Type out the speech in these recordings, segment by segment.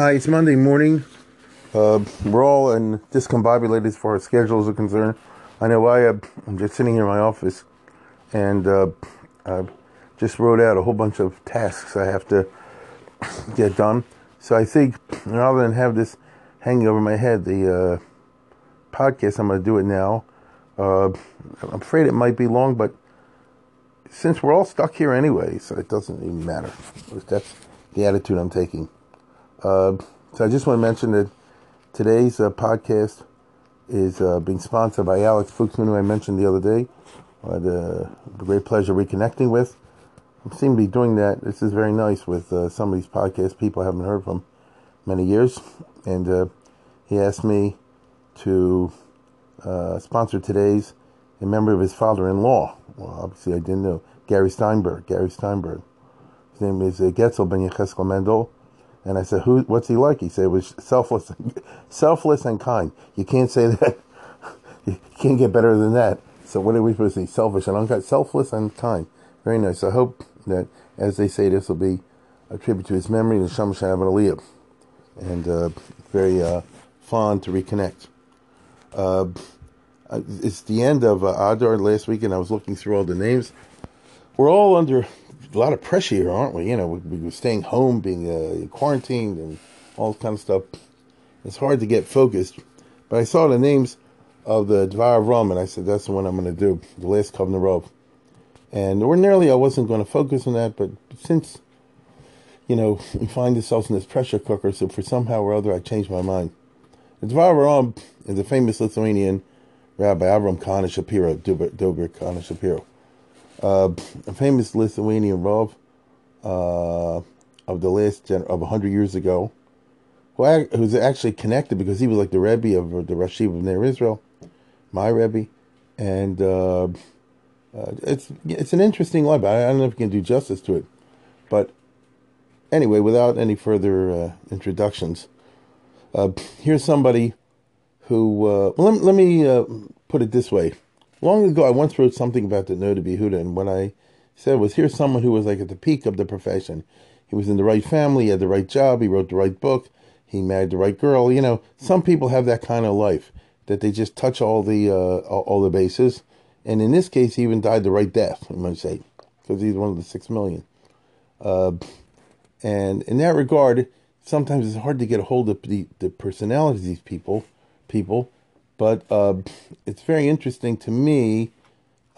Hi, it's Monday morning. Uh, we're all in discombobulated as far as schedules are concerned. I know I, uh, I'm just sitting here in my office and uh, I just wrote out a whole bunch of tasks I have to get done. So I think rather than have this hanging over my head, the uh, podcast, I'm going to do it now. Uh, I'm afraid it might be long, but since we're all stuck here anyway, so it doesn't even matter. That's the attitude I'm taking. Uh, so I just want to mention that today's uh, podcast is uh, being sponsored by Alex Fuchsman, who I mentioned the other day. I had a great pleasure reconnecting with. I seem to be doing that. This is very nice with uh, some of these podcast people I haven't heard from many years. And uh, he asked me to uh, sponsor today's a member of his father-in-law. Well, obviously I didn't know. Gary Steinberg. Gary Steinberg. His name is uh, Getzel Ben Yecheskel Mendel. And I said, "Who? What's he like?" He said, "It was selfless, selfless and kind. You can't say that. you can't get better than that." So what are we supposed to say? Selfish and unkind, selfless and kind. Very nice. I hope that, as they say, this will be a tribute to his memory and Sham Shav and and uh, very uh, fond to reconnect. Uh, it's the end of uh, Adar last week, and I was looking through all the names. We're all under a lot of pressure here, aren't we? You know, we, we are staying home, being uh, quarantined, and all kind of stuff. It's hard to get focused. But I saw the names of the Dvar Rum, and I said, that's the one I'm going to do, the last Kovner Rov. And ordinarily I wasn't going to focus on that, but since, you know, we find ourselves in this pressure cooker, so for somehow or other I changed my mind. The Dvar is a famous Lithuanian Rabbi Avram Kahana Shapiro, Dober Kahana Shapiro uh, a famous Lithuanian Rav uh, of the last gen- of hundred years ago, who I, who's actually connected because he was like the Rebbe of the Rosh of Ner Israel, my Rebbe, and uh, uh, it's it's an interesting life. I, I, don't know if we can do justice to it, but anyway, without any further uh, introductions, uh, here's somebody who. Well, let, let me put it this way Long ago, I once wrote something about the Noda B'Yehuda, and what I said was, here's someone who was like at the peak of the profession. He was in the right family, he had the right job, he wrote the right book, he married the right girl. You know, some people have that kind of life that they just touch all the uh, all the bases. And in this case, he even died the right death, I might say, because he's one of the six million. Uh, and in that regard, sometimes it's hard to get a hold of the, the personalities of these people, people, but uh, it's very interesting to me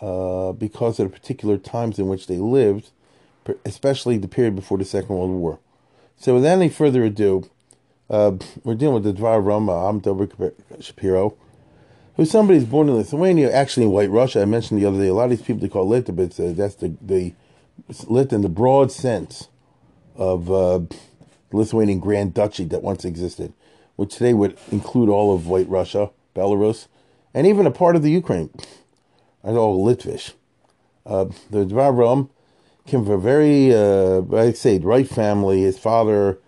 uh, because of the particular times in which they lived, especially the period before the Second World War. So, without any further ado, uh, we're dealing with the Dvar Rama, I'm Dober Shapiro, who's somebody who's born in Lithuania, actually in White Russia. I mentioned the other day, a lot of these people they call Lit, but uh, that's the, the Lit in the broad sense of uh, the Lithuanian Grand Duchy that once existed, which today would include all of White Russia Belarus, and even a part of the Ukraine. I know Litvish. Uh, the Dvar came from a very, uh, I'd say, right family. His father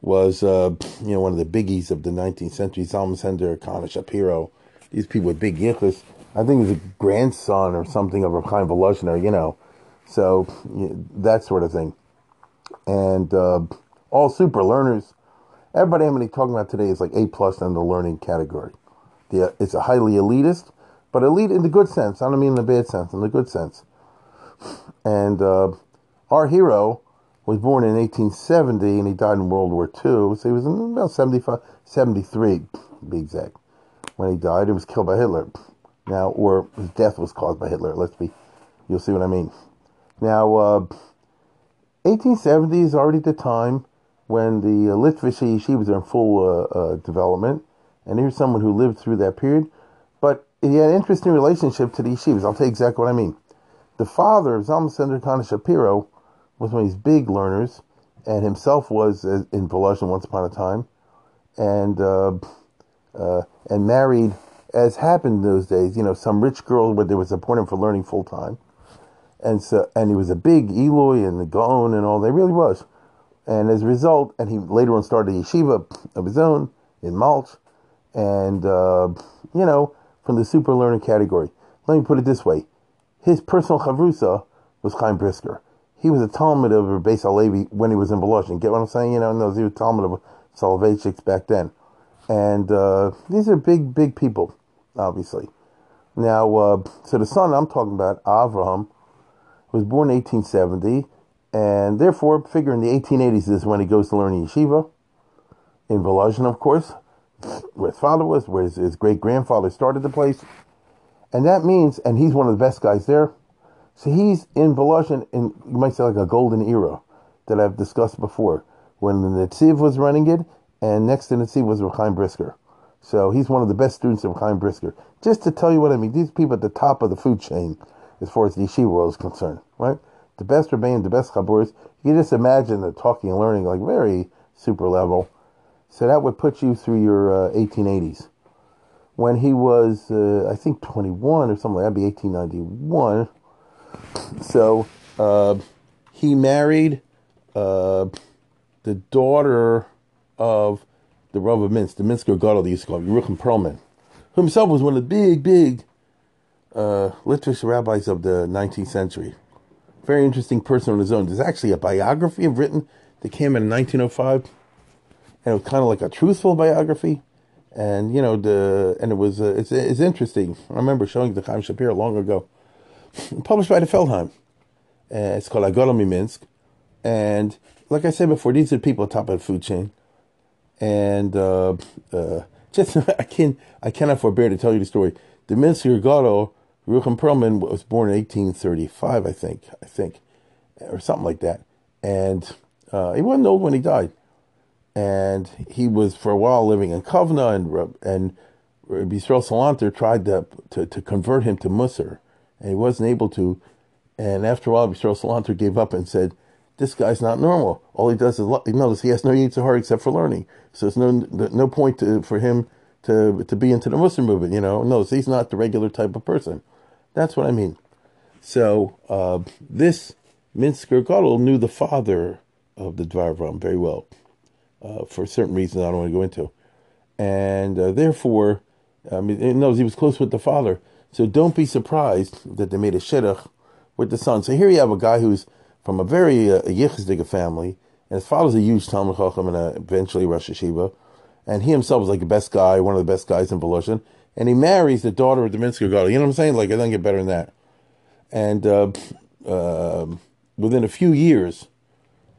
was, uh, you know, one of the biggies of the 19th century, Zalman Sender, Kahana Shapiro. These people with big yichus. I think he's a grandson or something of a Chaim you know. So, you know, that sort of thing. And uh, all super learners. Everybody I'm going to be talking about today is like A plus in the learning category. It's a highly elitist, but elite in the good sense. I don't mean in the bad sense, in the good sense. And uh, our hero was born in 1870 and he died in World War II. So he was in about 75, 73, to be exact, when he died. He was killed by Hitler. Now, or his death was caused by Hitler. Let's be, you'll see what I mean. Now, uh, 1870 is already the time when the uh, Litvish yeshivas are in full uh, uh, development. And here's someone who lived through that period. But he had an interesting relationship to the yeshivas. I'll tell you exactly what I mean. The father of Zalman Sender Shapiro was one of these big learners, and himself was in Volozhin once upon a time, and uh, uh, and married, as happened in those days, you know, some rich girl where they would support him for learning full time, and so and he was a big Illui and the Gaon and all. They really was, and as a result, and he later on started a yeshiva of his own in Malch, and uh, you know, from the super learner category. Let me put it this way: his personal chavrusa was Chaim Brisker. He was a talmid of Beis Halevi when he was in Volozhin. Get what I'm saying? You know, no, he was talmid of Soloveitchiks back then. And uh, these are big, big people, obviously. Now, uh, so the son I'm talking about, Avraham, was born in 1870, and therefore, figure in the 1880s is when he goes to learn yeshiva, in Volozhin, of course, where his father was, where his, his great grandfather started the place. And that means, and he's one of the best guys there. So he's in Volozhin in, you might say, like a golden era that I've discussed before, when the Netziv was running it, and next to Netziv was Chaim Brisker. So he's one of the best students of Chaim Brisker. Just to tell you what I mean, these people at the top of the food chain, as far as the yeshiva world is concerned, right? The best Rebbeim, the best Chaburs. You can just imagine the talking and learning, like very super level. So that would put you through your uh, 1880s. When he was, uh, I think, 21 or something, like that'd be 1891. So uh, he married uh, the daughter of the Rav Minsk, the Minsker Gadol, they used to call him, Yerucham Perlman, who himself was one of the big, big uh, rabbis of the 19th century. Very interesting person on his own. There's actually a biography of written that came in 1905, and it was kind of like a truthful biography. And you know the and it was uh, it's it's interesting. I remember showing the Chaim Shapiro long ago, published by the Feldheim. Uh, it's called HaGadol MiMinsk, and like I said before, these are people at the top of the food chain and uh, uh, just I can I cannot forbear to tell you the story. The Minsker Gadol, Rucham Perlman, was born in 1835, I think, I think, or something like that, and uh, he wasn't old when he died, and he was for a while living in Kovna, and and Yisrael Salanter tried to, to, to convert him to Musar, and he wasn't able to, and after a while, Yisrael Salanter gave up and said this guy's not normal. All he does is notice he has no yetzer hara except for learning. So there's no no point to, for him to to be into the Musar movement. You know, no, he's not the regular type of person. That's what I mean. So uh, this Minsker Gadol knew the father of the Dvar very well, uh, for certain reasons I don't want to go into, and uh, therefore, I mean, he knows he was close with the father. So don't be surprised that they made a shidduch with the son. So here you have a guy who's from a very uh, Yichzdiga family, and his father's a huge Talmud Chacham and a, eventually Rosh Hashiva, and he himself was like the best guy, one of the best guys in Volozhin, and he marries the daughter of the Minsker Gadol. You know what I'm saying? Like, it doesn't get better than that. And uh, uh, within a few years,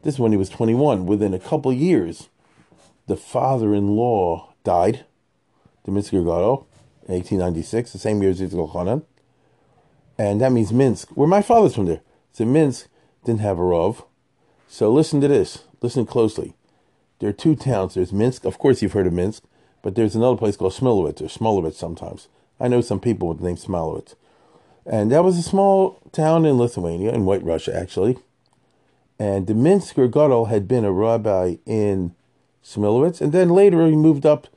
this is when he was 21, within a couple years, the father-in-law died, Gadol, in 1896, the same year as Yitzchak Hanan. And that means Minsk, where my father's from there. So Minsk didn't have a Rov. So listen to this. Listen closely. There are two towns. There's Minsk. Of course, you've heard of Minsk. But there's another place called Smilowitz or Smolowitz sometimes. I know some people with the name Smolowitz. And that was a small town in Lithuania, in White Russia, actually. And the Gadol had been a rabbi in Smilowitz. And then later he moved up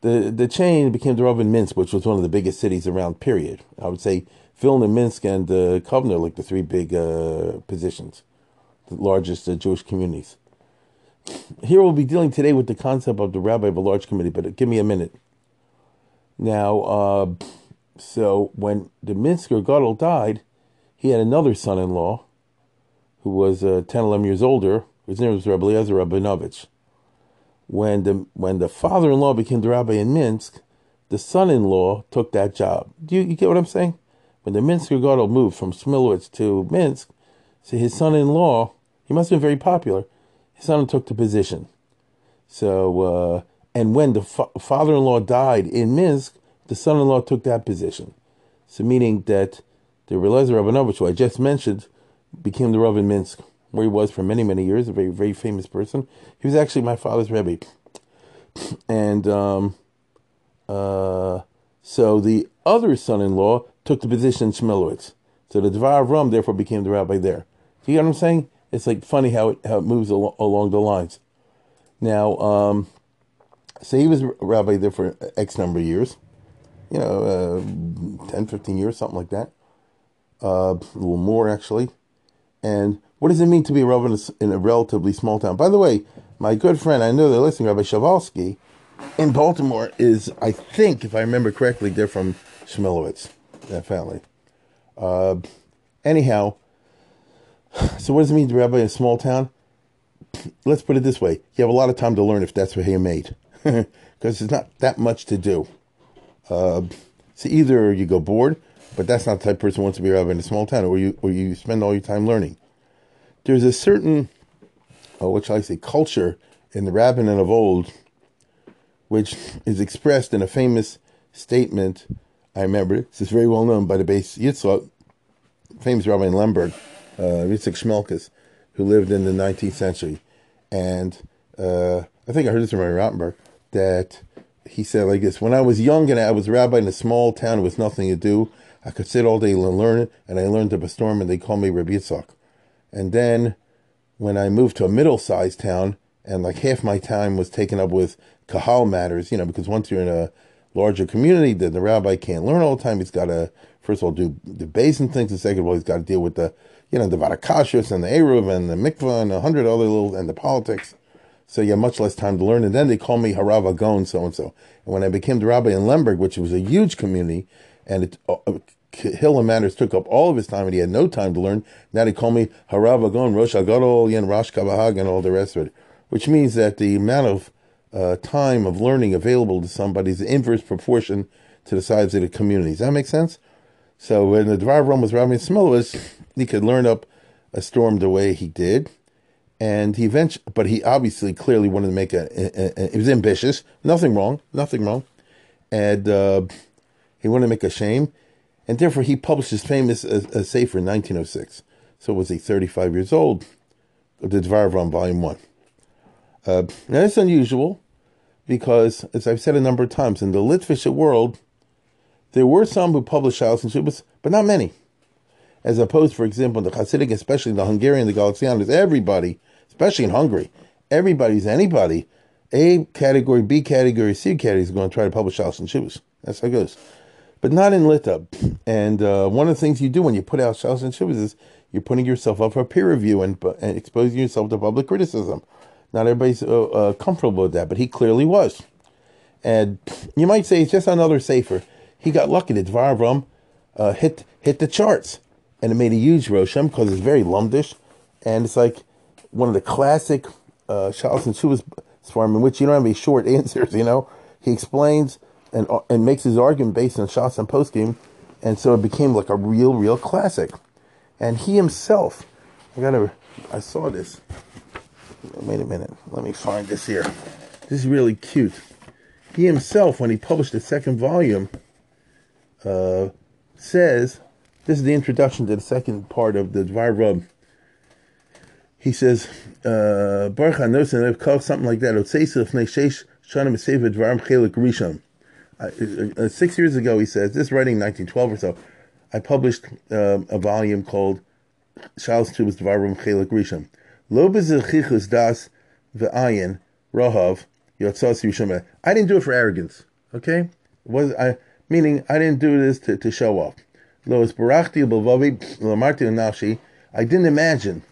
the, the chain and became the rabbi in Minsk, which was one of the biggest cities around, period. I would say Vilna, Minsk, and uh, Kovna like the three big uh, positions, the largest uh, Jewish communities. Here we'll be dealing today with the concept of the rabbi of a large community, but give me a minute. Now, uh, so when the Minsker Gadol died, he had another son-in-law who was uh, 10, 11 years older. His name was Rabbi Eliezer Rabinovich. When the when the father-in-law became the rabbi in Minsk, the son-in-law took that job. Do you, you get what I'm saying? When the Minsker Gadol moved from Smilowitz to Minsk, so his son-in-law, he must have been very popular. His son took the position. So, uh, and when the fa- father-in-law died in Minsk, the son-in-law took that position. So, meaning that the Relezer Rabinovich, who I just mentioned, became the Rav in Minsk, where he was for many, many years, a very, very famous person. He was actually my father's Rebbe. And um, uh, so the other son-in-law took the position in Shmilowitz. So the Dvar Rum therefore became the rabbi there. Do you get what I'm saying? It's like funny how it, how it moves al- along the lines. Now, um, so he was rabbi there for X number of years, you know, uh, 10, 15 years, something like that. Uh, a little more, actually. And what does it mean to be a rabbi in a, relatively small town? By the way, my good friend, I know they're listening, Rabbi Shavalsky, in Baltimore is, I think, if I remember correctly, they're from Shmilowitz that family. Uh, anyhow, so what does it mean to be a rabbi in a small town? let's put it this way: you have a lot of time to learn if that's what you're made, because there's not that much to do. Uh, so either you go bored, but that's not the type of person who wants to be a rabbi in a small town, or you or you spend all your time learning. There's a certain, oh, what shall I say, culture in the rabbinate of old, which is expressed in a famous statement. I remember it. This is very well known by the Beis Yitzhak, famous rabbi in Lemberg, uh, Yitzhak Shmelkes, who lived in the 19th century. And uh, I think I heard this from Rabbi Rottenberg, that he said like this, when I was young and I was a rabbi in a small town with nothing to do, I could sit all day and learn and I learned the storm, and they called me Rabbi Yitzhak. And then when I moved to a middle-sized town, and like half my time was taken up with kahal matters, you know, because once you're in a larger community, then the rabbi can't learn all the time. He's got to, first of all, do the basin things, and second of all, he's got to deal with the, you know, the varakashus and the eruv and the mikvah and a hundred other little, and the politics. So you have much less time to learn. And then they call me Harav Agon, so and so. And when I became the rabbi in Lemberg, which was a huge community, and it, uh, Hillel Matters took up all of his time and he had no time to learn. Now they call me Harav Agon, Rosh Agadol, and Rosh Kavahag, and all the rest of it, which means that the amount of uh, time of learning available to somebody is inverse proportion to the size of the community. Does that make sense? So when the Dvar Rum was Rabbi Smilovitz, he could learn up a storm the way he did. And he eventually, but he obviously clearly wanted to make a, a, he was ambitious. Nothing wrong, nothing wrong. And uh, he wanted to make a shame and therefore he published his famous uh, uh, Sefer in 1906. So was he 35 years old? The Dvar Avram, Volume 1. Uh, now, it's unusual because, as I've said a number of times, in the Litvische world, there were some who published Shalos and Shubas, but not many. As opposed, for example, the Hasidic, especially the Hungarian, the Galicianus, everybody, especially in Hungary, everybody's anybody, A category, B category, C category is going to try to publish Shalos and Shubas. That's how it goes but not in Lita. And uh, one of the things you do when you put out Shalos and Shuvas is you're putting yourself up for peer review and, and exposing yourself to public criticism. Not everybody's uh, uh, comfortable with that, but he clearly was. And you might say it's just another safer. He got lucky that Dvar Avram uh, hit hit the charts, and it made a huge roshem because it's very lumdish, and it's like one of the classic uh, and Shuvas form in which you don't have any short answers. You know, he explains and and makes his argument based on shots and poskim, and so it became like a real, real classic. And he himself, I gotta, I saw this. Wait a minute, let me find this here. This is really cute. He himself, when he published the second volume, uh, says, this is the introduction to the second part of the Dvar Rub. He says, uh, Baruch uh, something like that. Uh, six years ago, he says, this writing 1912 or so, I published uh, a volume called Shalos Tubas Dvarim Chelik Rishon. Lo bezechichus das ve'ayin rohav yotzos yishomeh. I didn't do it for arrogance, okay? Was I meaning I didn't do this to, to show off. Lo es barachti b'vavi lamarti nashi. I didn't imagine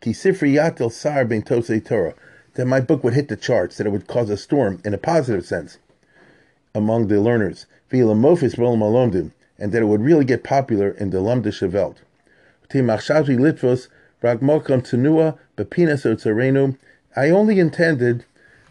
ki sifri yatel sar ben tosei Torah that my book would hit the charts, that it would cause a storm in a positive sense among the learners, and that it would really get popular in the Lamdische Welt. I only intended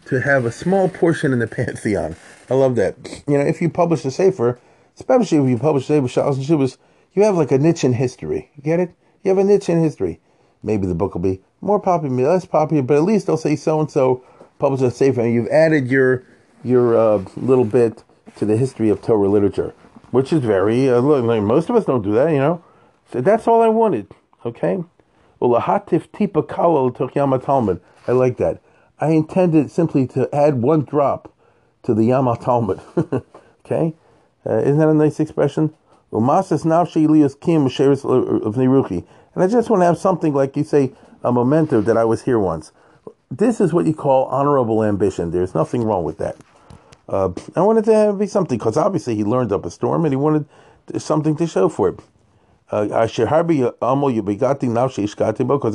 to have a small portion in the pantheon. I love that. You know, if you publish a sefer, especially if you publish a sefer Shalos and Shubas, you have like a niche in history. You get it? You have a niche in history. Maybe the book will be more popular, less popular, but at least they'll say so and so published a sefer, and you've added your your uh, little bit to the history of Torah literature, which is very, uh, like most of us don't do that, you know. So that's all I wanted, okay? Well, a hatif tipa kalal Yama Talmud. I like that. I intended simply to add one drop to the Yama Talmud, okay? Uh, isn't that a nice expression? Umasas nafshi elias kim of Neruchi. And I just want to have something like you say, a memento that I was here once. This is what you call honorable ambition. There's nothing wrong with that. Uh, I wanted to be something because obviously he learned up a storm and he wanted something to show for it. Because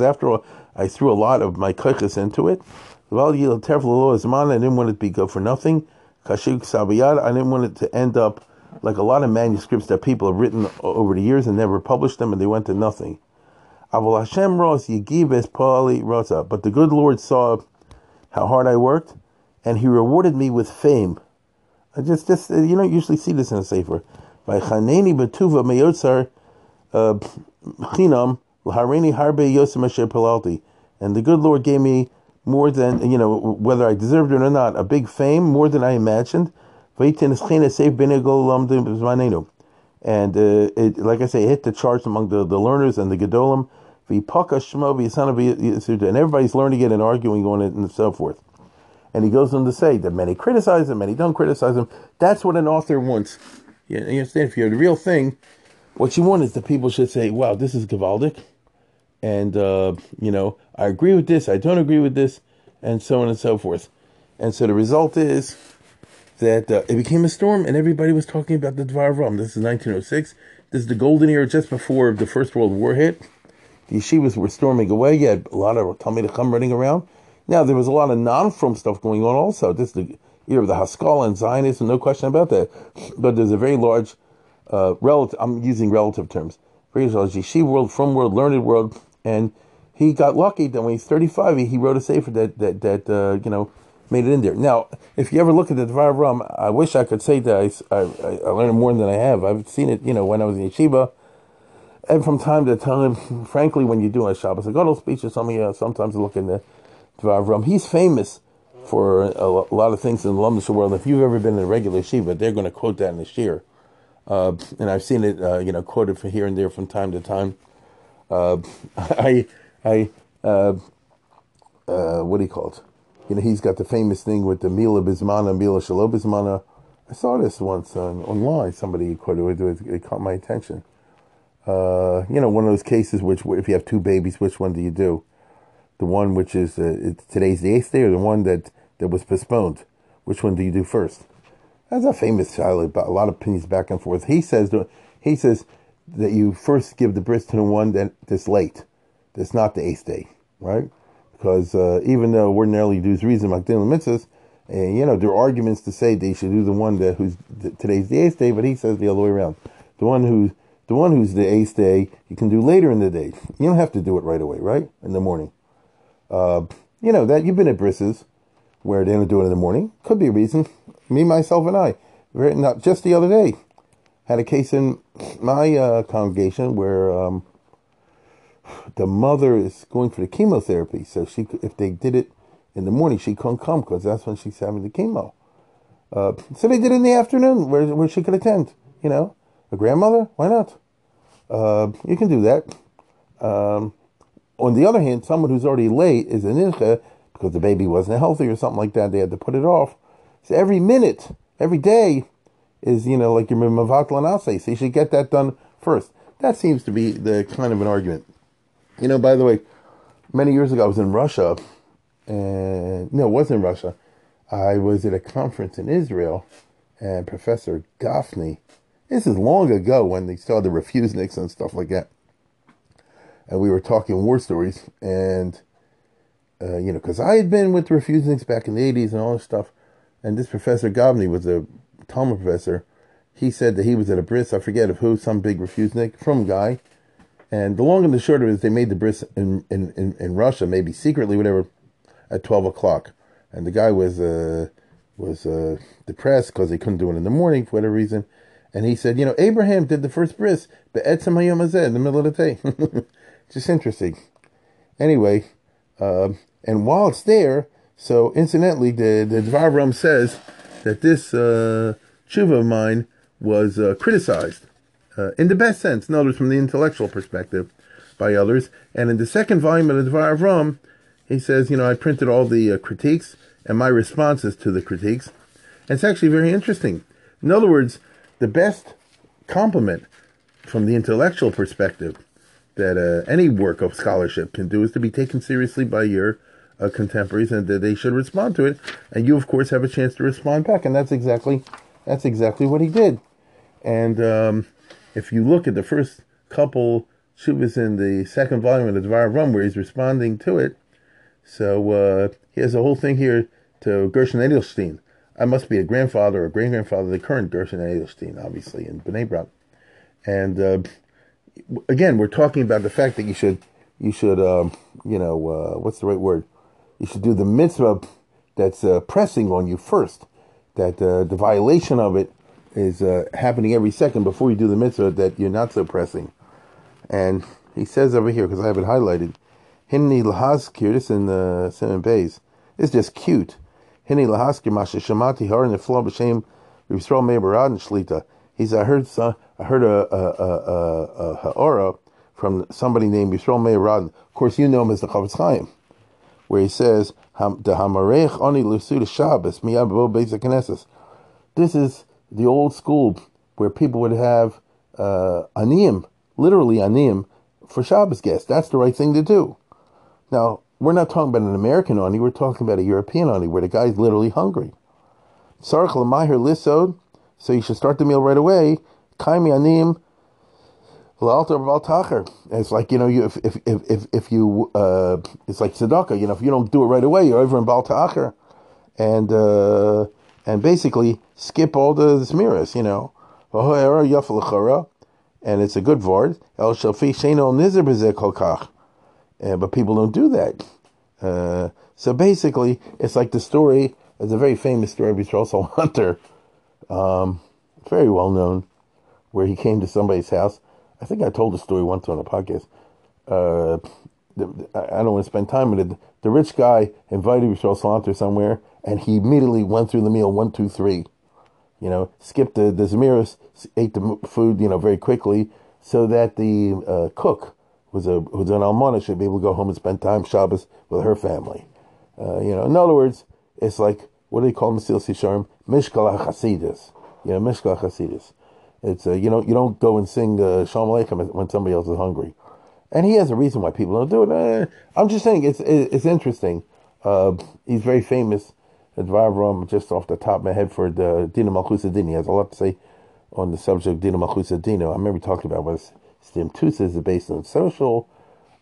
after all, I threw a lot of my kaiches into it. I didn't want it to be good for nothing. I didn't want it to end up like a lot of manuscripts that people have written over the years and never published them and they went to nothing. But the good Lord saw how hard I worked, and He rewarded me with fame. I just, just you don't usually see this in a sefer. By chaneni betuva meyotzar uh, chinam l'hareini harbe yosem asher palalti. And the good Lord gave me more than, you know, whether I deserved it or not, a big fame, more than I imagined. And uh, it, like I say, it hit the charts among the, the learners and the Gedolim. And everybody's learning it and arguing on it and so forth. And he goes on to say that many criticize him, many don't criticize him. That's what an author wants. You understand? If you're the real thing, what you want is that people should say, wow, this is Gavaldic and uh, you know I agree with this, I don't agree with this, and so on and so forth. And so the result is that uh, it became a storm, and everybody was talking about the Dvar of Ram. This is 1906. This is the golden era just before the First World War hit. The yeshivas were storming away. You had a lot of Talmud Chum running around. Now there was a lot of non-from stuff going on also. This is the era of the Haskalah and Zionism, no question about that. But there's a very large uh, relative. I'm using relative terms. Very large yeshiva world, from world, learned world and he got lucky that when he's 35, he, he wrote a sefer that that that uh, you know made it in there. Now, if you ever look at the Dvar Ram, I wish I could say that I, I, I learned more than I have. I've seen it, you know, when I was in yeshiva, and from time to time, frankly, when you do a Shabbos HaGadol speech or something, uh, sometimes I look in the Dvar Ram. He's famous for a, lot of things in the Lumdish world. If you've ever been in a regular shiva, they're going to quote that in the shir. Uh, and I've seen it, uh, you know, quoted from here and there from time to time. Uh, I, I, uh, uh, what do you call it? You know, he's got the famous thing with the Mila Bismana, Mila Shalom. I saw this once on, online. Somebody quoted it, it caught my attention. Uh, you know, one of those cases which, if you have two babies, which one do you do? The one which is uh, today's the eighth day, or the one that, that was postponed? Which one do you do first? That's a famous child. A lot of opinions back and forth. He says, he says, that you first give the bris to the one that that's late, that's not the eighth day, right? Because uh, even though ordinarily do reason like Dylan mitzvahs, and you know there are arguments to say they should do the one that who's today's the eighth day, but he says the other way around. The one who the one who's the eighth day, you can do later in the day. You don't have to do it right away, right? In the morning. Uh, you know that you've been at Briss's where they don't do it in the morning. Could be a reason. Me, myself, and I. Not just the other day had a case in my uh, congregation where um, the mother is going for the chemotherapy. So she, if they did it in the morning, she couldn't come because that's when she's having the chemo. Uh, so they did it in the afternoon where, where she could attend. You know, a grandmother, why not? Uh, you can do that. Um, on the other hand, someone who's already late is an incha because the baby wasn't healthy or something like that. They had to put it off. So every minute, every day, is, you know, like your Mavat Lanase. So you should get that done first. That seems to be the kind of an argument. You know, by the way, many years ago I was in Russia, and no, it wasn't Russia. I was at a conference in Israel, and Professor Gafni, this is long ago when they started the refuseniks and stuff like that. And we were talking war stories, and, uh, you know, because I had been with the refuseniks back in the 80s and all this stuff, and this Professor Gafni was a Talmud professor, he said that he was at a bris, I forget of who, some big refusnik, from guy. And the long and the short of it is they made the bris in, in, in, in Russia, maybe secretly, whatever, at 12 o'clock. And the guy was uh, was uh, depressed because he couldn't do it in the morning for whatever reason. And he said, you know, Abraham did the first bris, but Etzem in the middle of the day. Just interesting. Anyway, uh, and while it's there, so incidentally, the, the Dvar Ram says that this uh, tshuva of mine was uh, criticized uh, in the best sense, in other words, from the intellectual perspective by others. And in the second volume of the Dvar he says, you know, I printed all the uh, critiques and my responses to the critiques. And it's actually very interesting. In other words, the best compliment from the intellectual perspective that uh, any work of scholarship can do is to be taken seriously by your uh, contemporaries and that they should respond to it. And you, of course, have a chance to respond back. And that's exactly that's exactly what he did. And um, if you look at the first couple shuvas in the second volume of the Dvar Rum, where he's responding to it, so uh, he has a whole thing here to Gershon Edelstein. I must be a grandfather or great grandfather, the current Gershon Edelstein, obviously, in Bnei Brak. And uh, again, we're talking about the fact that you should you should, um, you know, uh, what's the right word? You should do the mitzvah that's uh, pressing on you first. That uh, the violation of it is uh, happening every second before you do the mitzvah that you're not so pressing. And he says over here, because I have it highlighted, Hinni lahazkir, this in the seven bays. It's just cute. Hinni lahazkir masha shamati har neflo b'shem Yisrael me'barad and shlita. He said, I heard, I heard a, a, a, a, ha'ora from somebody named Yisrael Me'arad. Of course, you know him as the Chofetz Chaim, where he says, "The oni This is the old school where people would have uh, literally aniyim, for Shabbos guests. That's the right thing to do. Now, we're not talking about an American ani, we're talking about a European ani, where the guy's literally hungry. So you should start the meal right away. Anim it's like you know, you if if if if you uh, it's like tzedakah. You know, if you don't do it right away, you're over in Baal Ta'acher, and uh, and basically skip all the, smiras. You know, and it's a good word. El shafi sheno nizer kolkach, but people don't do that. Uh, so basically, it's like the story. It's a very famous story of Yisrael Salanter, um, very well known, where he came to somebody's house I think I told the story once on a podcast. Uh, I don't want to spend time with it. The rich guy invited Yisrael Salanter somewhere, and he immediately went through the meal one, two, three. You know, skipped the, the Zemiris, ate the food, you know, very quickly, so that the uh, cook was a was an almana should be able to go home and spend time Shabbos with her family. Uh, you know, in other words, it's like what do they call Mesilas Yesharim? Mishkal Hasidus. You know, Mishkal Hasidus. It's uh, you know you don't go and sing uh, Shalom Aleichem when somebody else is hungry, and he has a reason why people don't do it. Uh, I'm just saying it's it's interesting. Uh, he's very famous. At just off the top of my head for the Dina He has a lot to say on the subject of Dina Malchusa I remember talking about what Stim Tusa is based on social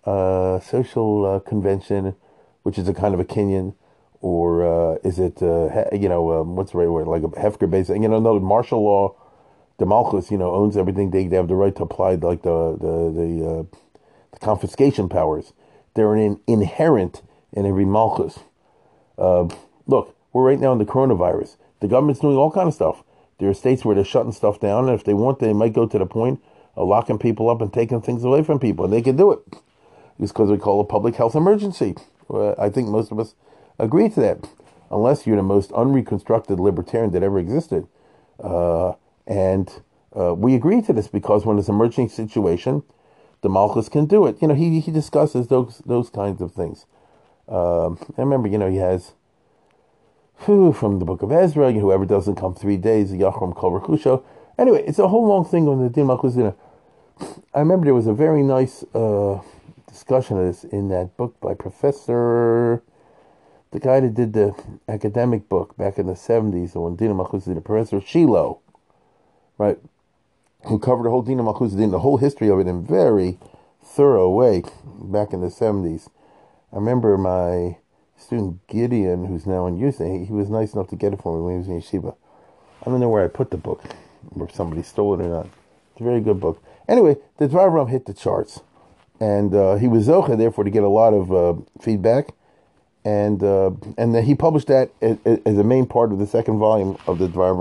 uh, social uh, convention, which is a kind of a kinyan, or uh, is it uh, you know um, what's the right word? Like a Hefker based you know another martial law the Malchus, you know, owns everything. They, they have the right to apply like the the the, uh, the confiscation powers. They're an inherent in every Malchus. Uh, look, we're right now in the coronavirus. The government's doing all kind of stuff. There are states where they're shutting stuff down, and if they want, they might go to the point of locking people up and taking things away from people, and they can do it. It's because we call a public health emergency. I think most of us agree to that, unless you're the most unreconstructed libertarian that ever existed. Uh, and uh, we agree to this because when it's an emergency situation, the Malchus can do it. You know, he, he discusses those those kinds of things. Um, I remember, you know, he has whew, from the book of Ezra, whoever doesn't come three days, Yachrom Kol. Anyway, it's a whole long thing on the Din Malchus. You know, I remember there was a very nice uh, discussion of this in that book by Professor, the guy that did the academic book back in the 70s, the one Din Malchus, Professor Shiloh right, who covered the whole Dina Malchus Din, the whole history of it in very thorough way back in the 70s. I remember my student Gideon, who's now in youth, he, he was nice enough to get it for me when he was in yeshiva. I don't know where I put the book, or if somebody stole it or not. It's a very good book. Anyway, the Dvar hit the charts, and uh, he was Zocha, therefore, to get a lot of uh, feedback. And uh, and then he published that as, as, a main part of the second volume of the Dvar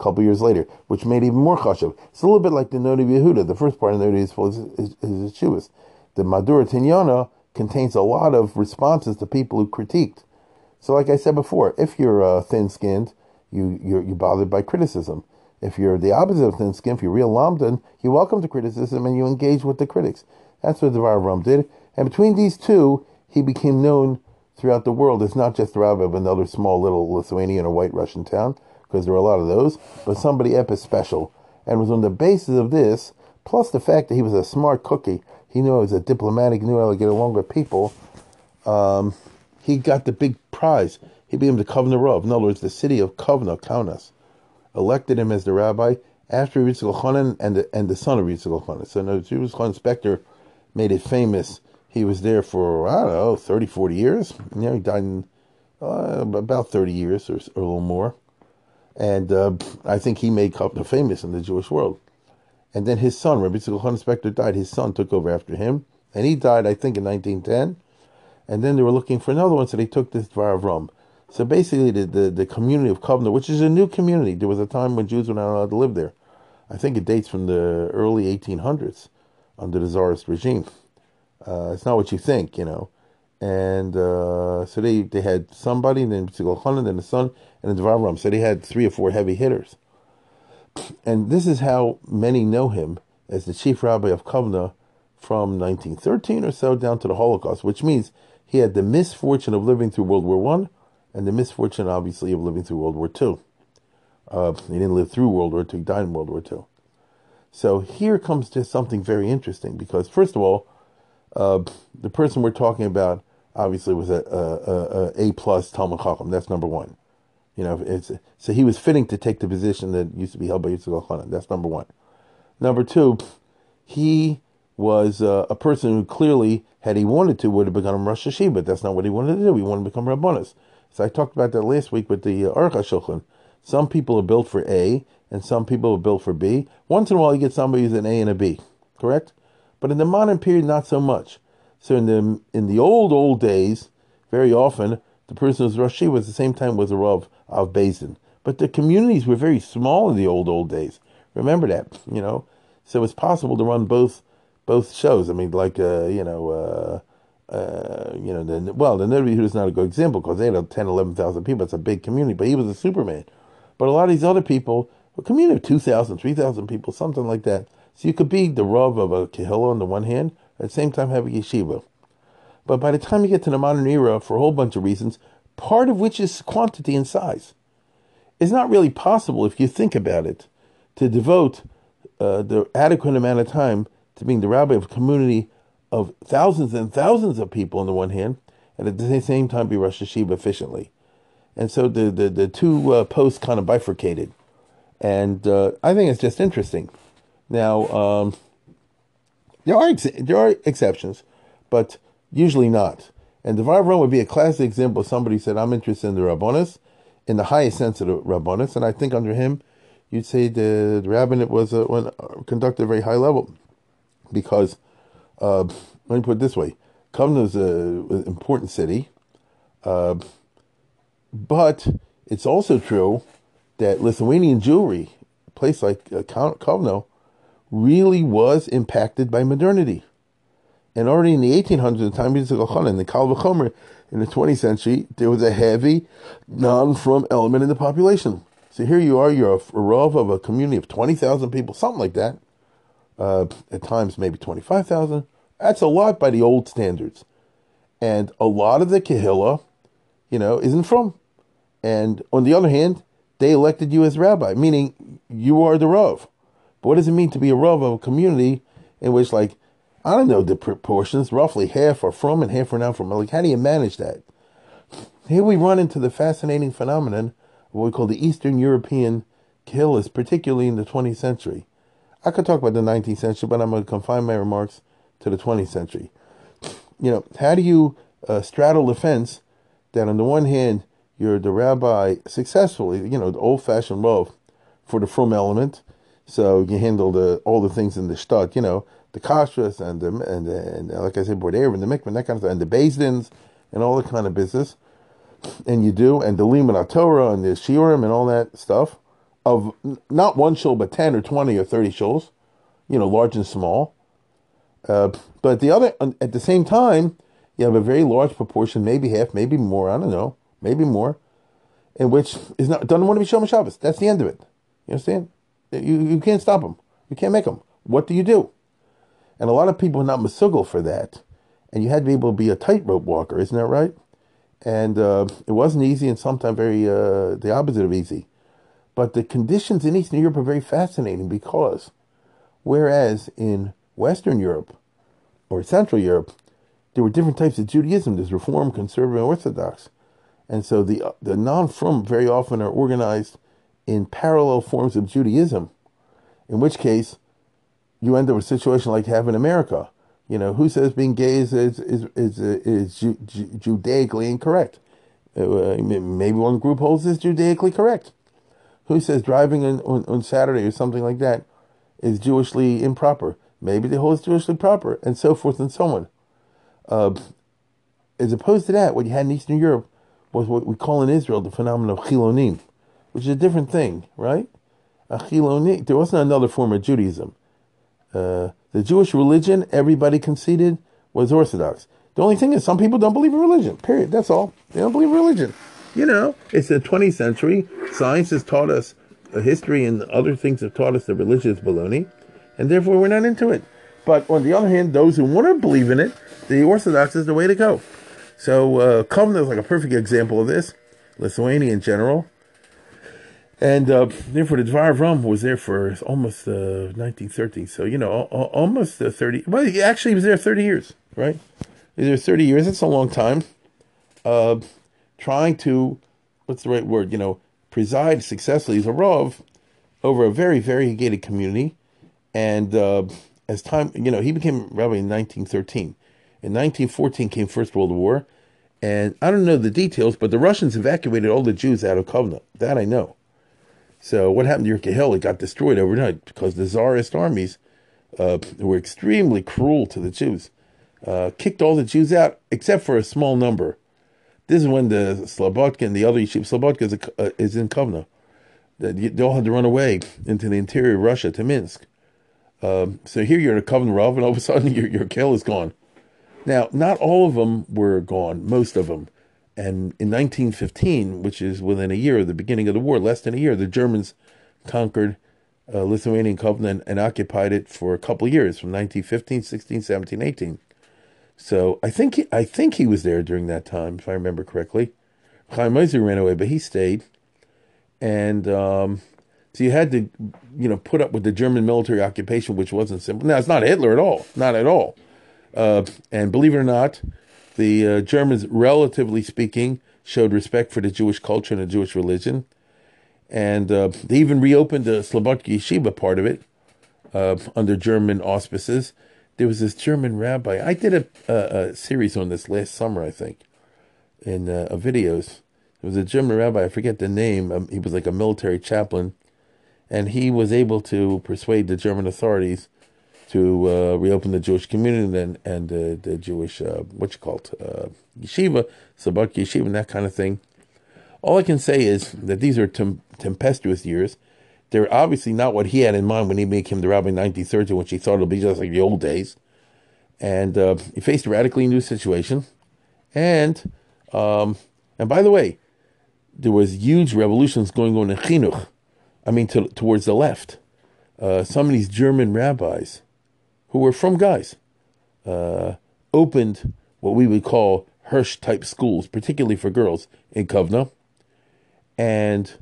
a couple years later, which made even more chashav. It's a little bit like the Noda Yehuda. The first part of the Noda is, is, is, is The Mahadura Tinyana contains a lot of responses to people who critiqued. So, like I said before, if you're uh, thin-skinned, you you're, you're bothered by criticism. If you're the opposite of thin-skinned, if you're real lamdan, you welcome to criticism and you engage with the critics. That's what Devar Ram did. And between these two, he became known throughout the world as not just the rabbi of another small little Lithuanian or white Russian town, because there were a lot of those, but somebody epic special. And was on the basis of this, plus the fact that he was a smart cookie, he knew he was a diplomatic, knew how to get along with people, um, he got the big prize. He became the Kovna Rav. In other words, the city of Kovna, Kaunas, elected him as the rabbi after Yitzchak and the, and the son of Yitzchak. So, no, Yitzchak Chanan Spector made it famous. He was there for, I don't know, 30, 40 years. You know, he died in uh, about 30 years or, or a little more. And uh, I think he made Kovna famous in the Jewish world. And then his son, Rabbi Yitzchak Spector, died. His son took over after him, And he died, I think, in 1910. And then they were looking for another one, so they took this Dvar Avram. So basically, the, the, the community of Kovna, which is a new community, there was a time when Jews were not allowed to live there. I think it dates from the early 1800s under the Tsarist regime. Uh, it's not what you think, you know. And uh, so they, they had somebody, and then Tzigol then the son, and the Dvar Avram. So they had three or four heavy hitters. And this is how many know him as the chief rabbi of Kovna from 1913 or so down to the Holocaust, which means he had the misfortune of living through World War One and the misfortune, obviously, of living through World War II. Uh, he didn't live through World War II, he died in World War II. So here comes just something very interesting because, first of all, uh, the person we're talking about obviously was a, a, a, a plus Talmud Chacham. That's number one. You know, it's so he was fitting to take the position that used to be held by Yitzchak Elchanan. That's number one. Number two, he was uh, a person who clearly, had he wanted to, would have become Rosh Hashiva, but that's not what he wanted to do. He wanted to become Rabbanus. So I talked about that last week with the uh, Aruch HaShulchan. Some people are built for A, and some people are built for B. Once in a while, you get somebody who's an A and a B, correct? But in the modern period, not so much. So in the in the old old days, very often the person was Rosh was at the same time was a Rav of Basin. But the communities were very small in the old old days. Remember that, you know. So it's possible to run both both shows. I mean, like uh, you know, uh, uh, you know, the, well, the Nervi is not a good example because they had 10, 11,000 people. It's a big community, but he was a Superman. But a lot of these other people, a community of 2,000, 3,000 people, something like that. So you could be the Rav of a Kehillah on the one hand, at the same time have a yeshiva. But by the time you get to the modern era, for a whole bunch of reasons, part of which is quantity and size, it's not really possible, if you think about it, to devote uh, the adequate amount of time to being the rabbi of a community of thousands and thousands of people on the one hand, and at the same time be Rosh Hashiva efficiently. And so the, the, the two uh, posts kind of bifurcated. And uh, I think it's just interesting. Now, um, there are ex- there are exceptions, but usually not. And the Avram would be a classic example somebody said, I'm interested in the Rabbonis, in the highest sense of the Rabbonis, and I think under him, you'd say the, the rabbinate was when, uh, conducted at a very high level. Because, uh, let me put it this way Kovna is an important city, uh, but it's also true that Lithuanian Jewry, a place like uh, Kovno, really was impacted by modernity. And already in the 1800s, the time of the in the Kal in the 20th century, there was a heavy non-from element in the population. So here you are, you're a, a Rav of a community of 20,000 people, something like that. Uh, at times, maybe 25,000. That's a lot by the old standards. And a lot of the Kehillah, you know, isn't from. And on the other hand, they elected you as rabbi, meaning you are the Rav. But what does it mean to be a Rav of a community in which, like, I don't know the proportions, roughly half are from and half are not from? Like, how do you manage that? Here we run into the fascinating phenomenon of what we call the Eastern European killers, particularly in the 20th century. I could talk about the 19th century, but I'm going to confine my remarks to the 20th century. You know, how do you uh, straddle the fence that on the one hand, you're the rabbi successfully, you know, the old fashioned love for the from element, so you handle the all the things in the shtut, you know, the kashrus and the and, the, and like I said, border and the mikvah, that kind of stuff, and the bezdins and all the kind of business. And you do, and the limud Torah and the shiurim and all that stuff of not one shul but ten or twenty or thirty shuls, you know, large and small. Uh, but the other, at the same time, you have a very large proportion, maybe half, maybe more, I don't know, maybe more, in which is not doesn't want to be Shomer Shabbos. That's the end of it. You understand? You, you can't stop them. You can't make them. What do you do? And a lot of people are not masugal for that. And you had to be able to be a tightrope walker, isn't that right? And uh, it wasn't easy and sometimes very uh, the opposite of easy. But the conditions in Eastern Europe are very fascinating because whereas in Western Europe or Central Europe, there were different types of Judaism. There's Reform, Conservative, Orthodox. And so the, the non-from very often are organized in parallel forms of Judaism, in which case you end up with a situation like you have in America. You know, who says being gay is is is is, is Ju- Ju- judaically incorrect? Uh, maybe one group holds this judaically correct. Who says driving on, on, on Saturday or something like that is Jewishly improper? maybe they hold it's Jewishly proper, and so forth and so on. Uh, as opposed to that, what you had in Eastern Europe was what we call in Israel the phenomenon of chilonim, which is a different thing, right? A chilonim. There wasn't another form of Judaism. Uh, the Jewish religion, everybody conceded, was Orthodox. The only thing is, some people don't believe in religion. Period. That's all. They don't believe in religion. You know, it's the 20th century. Science has taught us, uh, history and other things have taught us that religion is baloney, and therefore we're not into it. But on the other hand, those who want to believe in it, the Orthodox is the way to go. So uh, is like a perfect example of this. Lithuania in general. And uh, therefore, the Dvar Rum was there for almost uh, 1913. So, you know, almost uh, 30. Well, actually, he was there 30 years, right? He was there 30 years. It's a long time. Uh, trying to, what's the right word, you know, preside successfully as a Rav over a very variegated community. And uh, as time, you know, he became rabbi in 1913. In 1914 came First World War. And I don't know the details, but the Russians evacuated all the Jews out of Kovna. That I know. So what happened to Yerkes Hill? It got destroyed overnight because the Tsarist armies uh, were extremely cruel to the Jews. Uh, kicked all the Jews out except for a small number. This is when the Slobodka and the other yeshiva, Slobodka is, a, uh, is in Kovno. They all had to run away into the interior of Russia to Minsk. Um, so here you're in a Kovna Rav, and all of a sudden your, your kill is gone. Now, not all of them were gone, most of them. And in 1915, which is within a year of the beginning of the war, less than a year, the Germans conquered uh, Lithuanian Kovna and occupied it for a couple of years, from 1915, 16, 17, 18. So I think he, I think he was there during that time, if I remember correctly. Chaim Ozer ran away, but he stayed. And um, so you had to, you know, put up with the German military occupation, which wasn't simple. Now, it's not Hitler at all, not at all. Uh, and believe it or not, the uh, Germans, relatively speaking, showed respect for the Jewish culture and the Jewish religion. And uh, they even reopened the Slobodka Yeshiva part of it uh, under German auspices. There was this German rabbi. I did a, a, a series on this last summer, I think, in uh, videos. There was a German rabbi, I forget the name. Um, he was like a military chaplain. And he was able to persuade the German authorities to uh, reopen the Jewish community and and the Jewish uh, what you call it uh, yeshiva, sabak yeshiva, and that kind of thing. All I can say is that these are tem- tempestuous years. They're obviously not what he had in mind when he him the rabbi in 1930, when he thought it'll be just like the old days. And uh, he faced a radically new situation. And um, and by the way, there was huge revolutions going on in chinuch. I mean, to, towards the left. Uh, some of these German rabbis who were from guys, uh, opened what we would call Hirsch type schools, particularly for girls in Kovna. And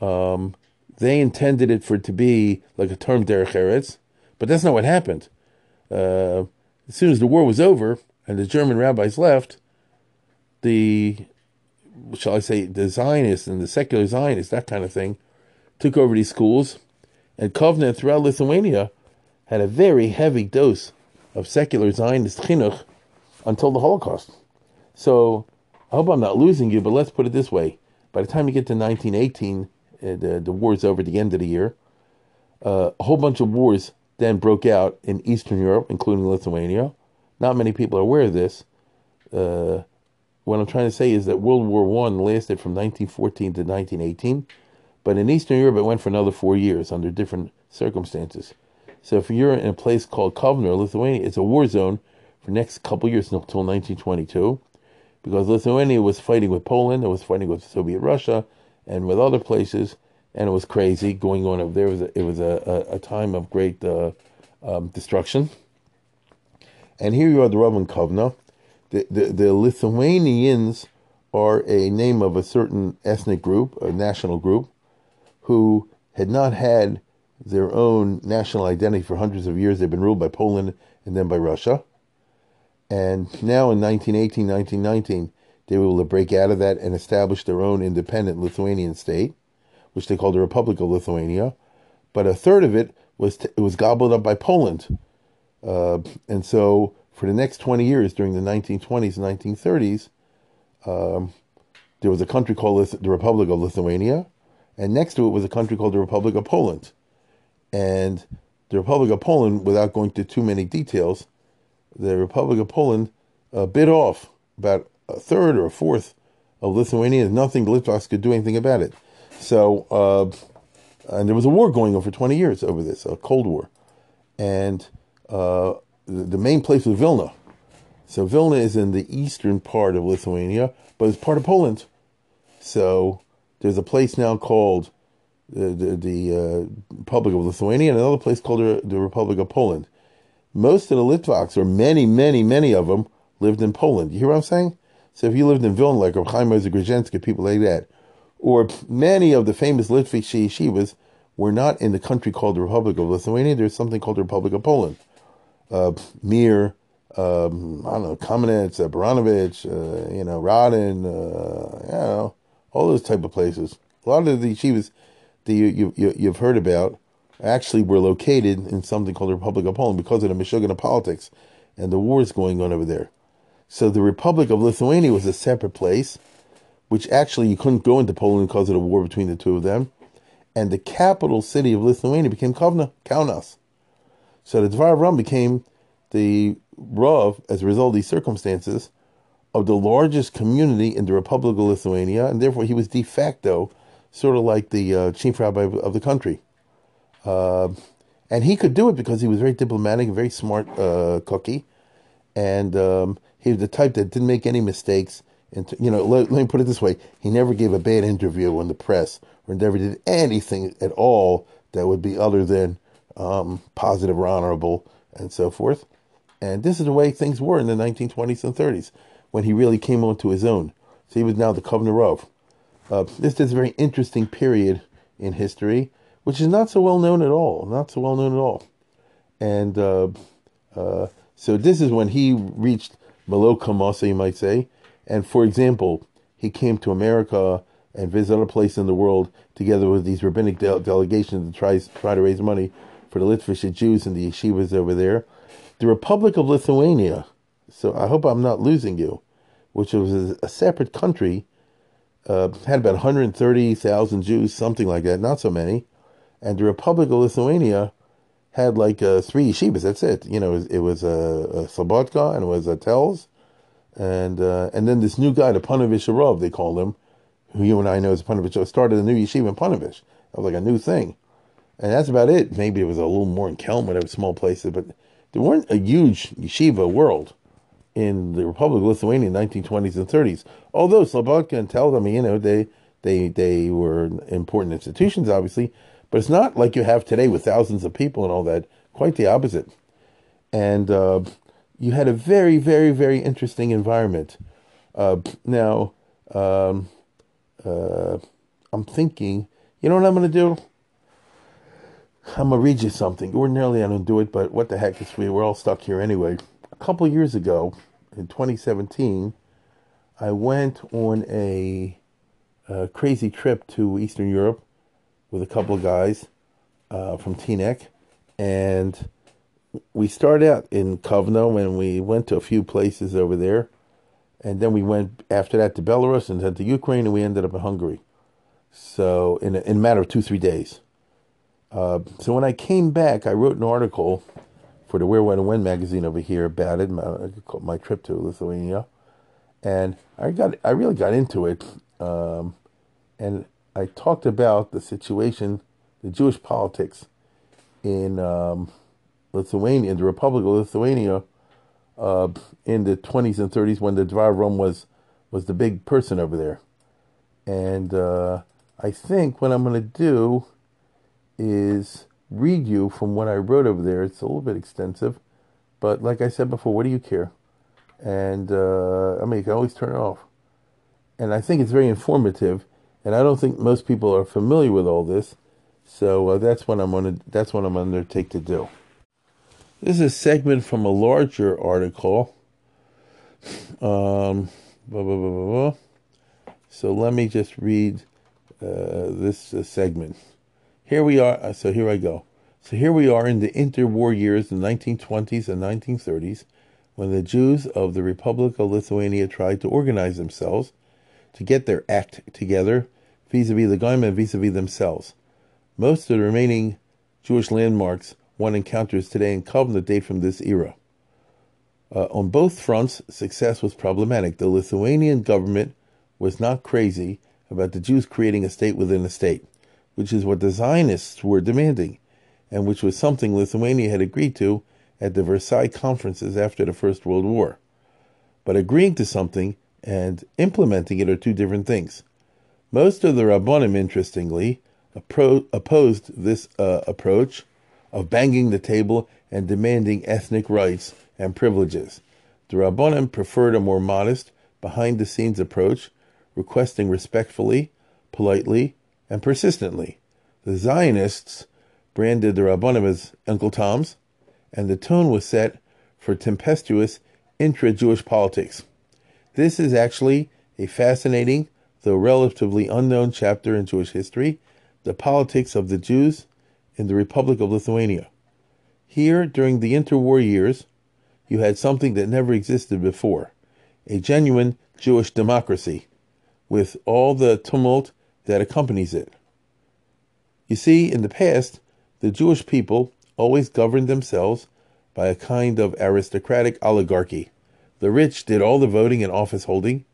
um, they intended it for it to be like a term derech eretz, but that's not what happened. Uh, as soon as the war was over and the German rabbis left, the shall I say the Zionists and the secular Zionists, that kind of thing, took over these schools, and Kovna throughout Lithuania had a very heavy dose of secular Zionist chinuch until the Holocaust. So I hope I'm not losing you, but let's put it this way: by the time you get to 1918, uh, the the war's over at the end of the year. Uh, a whole bunch of wars then broke out in Eastern Europe, including Lithuania. Not many people are aware of this. Uh, what I'm trying to say is that World War One lasted from 1914 to 1918, but in Eastern Europe it went for another four years under different circumstances. So if you're in a place called Kovna, Lithuania, it's a war zone for the next couple years until 1922, because Lithuania was fighting with Poland, it was fighting with Soviet Russia, and with other places, and it was crazy going on over there. It was a, it was a, a, a time of great uh, um, destruction. And here you are, the Roman Kovna. The, the, the Lithuanians are a name of a certain ethnic group, a national group, who had not had their own national identity for hundreds of years. They've been ruled by Poland and then by Russia. And now in 1918, 1919, they were able to break out of that and establish their own independent Lithuanian state, which they called the Republic of Lithuania. But a third of it was it was gobbled up by Poland. Uh, and so for the next 20 years, during the 1920s and 1930s, um, there was a country called Lith- the Republic of Lithuania, and next to it was a country called the Republic of Poland. And the Republic of Poland, without going to too many details, the Republic of Poland uh, bit off about a third or a fourth of Lithuania. Nothing Litvaks could do anything about it. So, uh, and there was a war going on for 20 years over this, a Cold War. And uh, the, the main place was Vilna. So Vilna is in the eastern part of Lithuania, but it's part of Poland. So there's a place now called the the, uh, Republic of Lithuania, and another place called the, Republic of Poland. Most of the Litvaks, or many, many, many of them, lived in Poland. You hear what I'm saying? So if you lived in Vilna, like Chaim Grodzinski, people like that, or many of the famous Litvish yeshivas were not in the country called the Republic of Lithuania. There's something called the Republic of Poland. Uh, Mir, um, I don't know, Kamenetz, uh, Baranovich, uh, you know, Radin, uh, you know, all those type of places. A lot of the yeshivas that you, you, you've heard about actually were located in something called the Republic of Poland because of the Meshuggah politics and the wars going on over there. So the Republic of Lithuania was a separate place, which actually you couldn't go into Poland because of the war between the two of them. And the capital city of Lithuania became Kovna, Kaunas. So the Dvar Ram became the Rav, as a result of these circumstances, of the largest community in the Republic of Lithuania, and therefore he was de facto sort of like the uh, chief rabbi of, of the country. Uh, and he could do it because he was very diplomatic, very smart uh, cookie, and um, he was the type that didn't make any mistakes. And you know, let, let, me put it this way: he never gave a bad interview in the press, or never did anything at all that would be other than um, positive or honorable, and so forth. And this is the way things were in the 1920s and 30s when he really came onto his own. So he was now the governor of. Uh, this is a very interesting period in history, which is not so well known at all. Not so well known at all. And uh, uh, so this is when he reached Malokamasa, you might say. And for example, he came to America and visited other places in the world together with these rabbinic de- delegations to try, try to raise money for the Litvish Jews and the yeshivas over there. The Republic of Lithuania, so I hope I'm not losing you, which was a separate country, uh, had about 130,000 Jews, something like that, not so many. And the Republic of Lithuania had like uh, three yeshivas. That's it. You know, it was, it was a Slobodka and it was a Telz, and uh, and then this new guy, the Panovich Arov, they called him, who you and I know is Panovich, started a new yeshiva in Panovich. That was like a new thing, and that's about it. Maybe it was a little more in Kelm, whatever small places, but there weren't a huge yeshiva world in the Republic of Lithuania in the 1920s and 30s. Although Slobodka and Tel, you know, they, they, they were important institutions, obviously, but it's not like you have today with thousands of people and all that. Quite the opposite. And uh, you had a very, very, very interesting environment. Uh, now, um, uh, I'm thinking, you know what I'm going to do? I'm going to read you something. Ordinarily, I don't do it, but what the heck, it's, we're all stuck here anyway couple years ago, in 2017, I went on a, a, crazy trip to Eastern Europe with a couple of guys uh, from Teaneck, and we started out in Kovno and we went to a few places over there, and then we went after that to Belarus and then to Ukraine, and we ended up in Hungary. So in a, in a matter of two three days. Uh, so when I came back, I wrote an article for the Where, When, and When magazine over here about it, my, my trip to Lithuania, and I got I really got into it, um, and I talked about the situation, the Jewish politics in um, Lithuania, in the Republic of Lithuania, uh, in the 20s and 30s when the Dvar Rum was was the big person over there, and uh, I think what I'm going to do is read you from what I wrote over there. It's a little bit extensive, but like I said before, what do you care? And uh, I mean, you can always turn it off. And I think it's very informative, and I don't think most people are familiar with all this. So uh, that's what I'm gonna. That's what I'm gonna undertake to do. This is a segment from a larger article. Um, blah, blah, blah, so let me just read uh, this uh, segment. Here we are. Uh, so here I go. So here we are in the interwar years, the 1920s and 1930s, when the Jews of the Republic of Lithuania tried to organize themselves to get their act together vis-a-vis the Goyim and vis-a-vis themselves. Most of the remaining Jewish landmarks one encounters today in Kovna date from this era. Uh, on both fronts, success was problematic. The Lithuanian government was not crazy about the Jews creating a state within a state, which is what the Zionists were demanding, and which was something Lithuania had agreed to at the Versailles conferences after the First World War. But agreeing to something and implementing it are two different things. Most of the Rabbonim, interestingly, appro- opposed this uh, approach of banging the table and demanding ethnic rights and privileges. The Rabbonim preferred a more modest, behind the scenes approach, requesting respectfully, politely, and persistently. The Zionists branded the Rabbonim as Uncle Toms, and the tone was set for tempestuous intra Jewish politics. This is actually a fascinating, though relatively unknown chapter in Jewish history the politics of the Jews in the Republic of Lithuania. Here, during the interwar years, you had something that never existed before a genuine Jewish democracy, with all the tumult that accompanies it. You see, in the past, the Jewish people always governed themselves by a kind of aristocratic oligarchy. The rich did all the voting and office holding,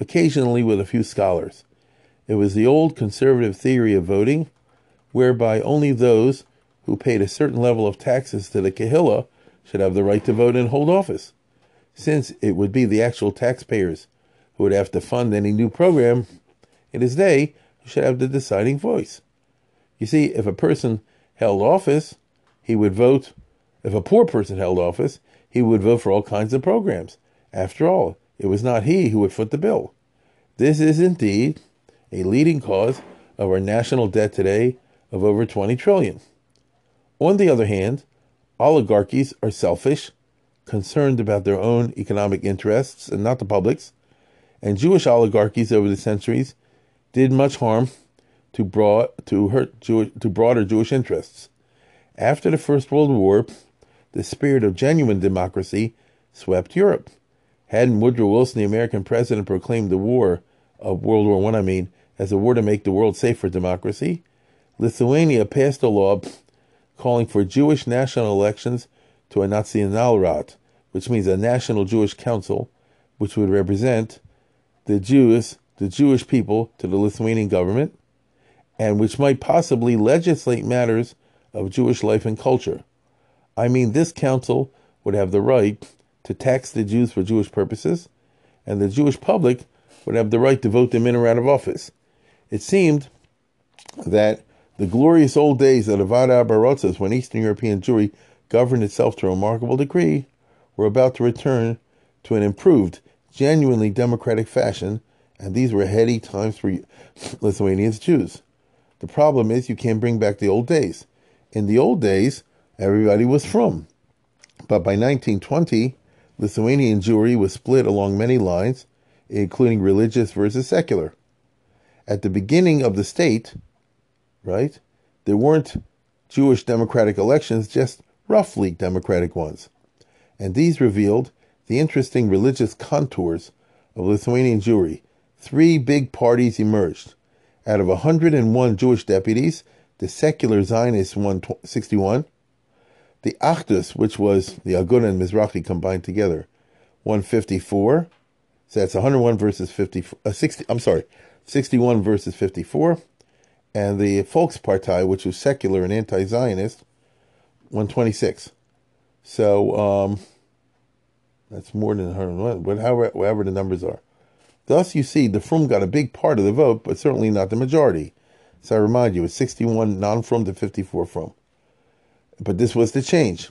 occasionally with a few scholars. It was the old conservative theory of voting, whereby only those who paid a certain level of taxes to the Kehillah should have the right to vote and hold office, since it would be the actual taxpayers who would have to fund any new program. In It is they who should have the deciding voice. You see, if a person held office, he would vote. If a poor person held office, he would vote for all kinds of programs. After all, it was not he who would foot the bill. This is indeed a leading cause of our national debt today of over 20 trillion. On the other hand, oligarchies are selfish, concerned about their own economic interests and not the public's, and Jewish oligarchies over the centuries did much harm to broad to hurt Jewish, to broader Jewish interests. After the First World War, the spirit of genuine democracy swept Europe. Hadn't Woodrow Wilson, the American president, proclaimed the war of World War One, I, I mean, as a war to make the world safe for democracy, Lithuania passed a law calling for Jewish national elections to a Nationalrat, which means a national Jewish council, which would represent the Jews, the Jewish people, to the Lithuanian government, and which might possibly legislate matters of Jewish life and culture. I mean, this council would have the right to tax the Jews for Jewish purposes, and the Jewish public would have the right to vote them in or out of office. It seemed that the glorious old days of the Vaad Arba Aratzos, when Eastern European Jewry governed itself to a remarkable degree, were about to return to an improved, genuinely democratic fashion, and these were heady times for Lithuanians Jews. The problem is you can't bring back the old days. In the old days, everybody was from. But by 1920, Lithuanian Jewry was split along many lines, including religious versus secular. At the beginning of the state, right, there weren't Jewish democratic elections, just roughly democratic ones. And these revealed the interesting religious contours of Lithuanian Jewry. Three big parties emerged. Out of 101 Jewish deputies, the secular Zionists won 61. The Achdus, which was the Aguda and Mizrahi combined together, won 54. So that's 101 versus 50, uh, 60, I'm sorry, 61 versus 54. And the Volkspartei, which was secular and anti Zionist, won 26. So um, that's more than 101, but however, however the numbers are. Thus, you see, the Frum got a big part of the vote, but certainly not the majority. So I remind you, it's 61 non Frum to 54 Frum. But this was the change.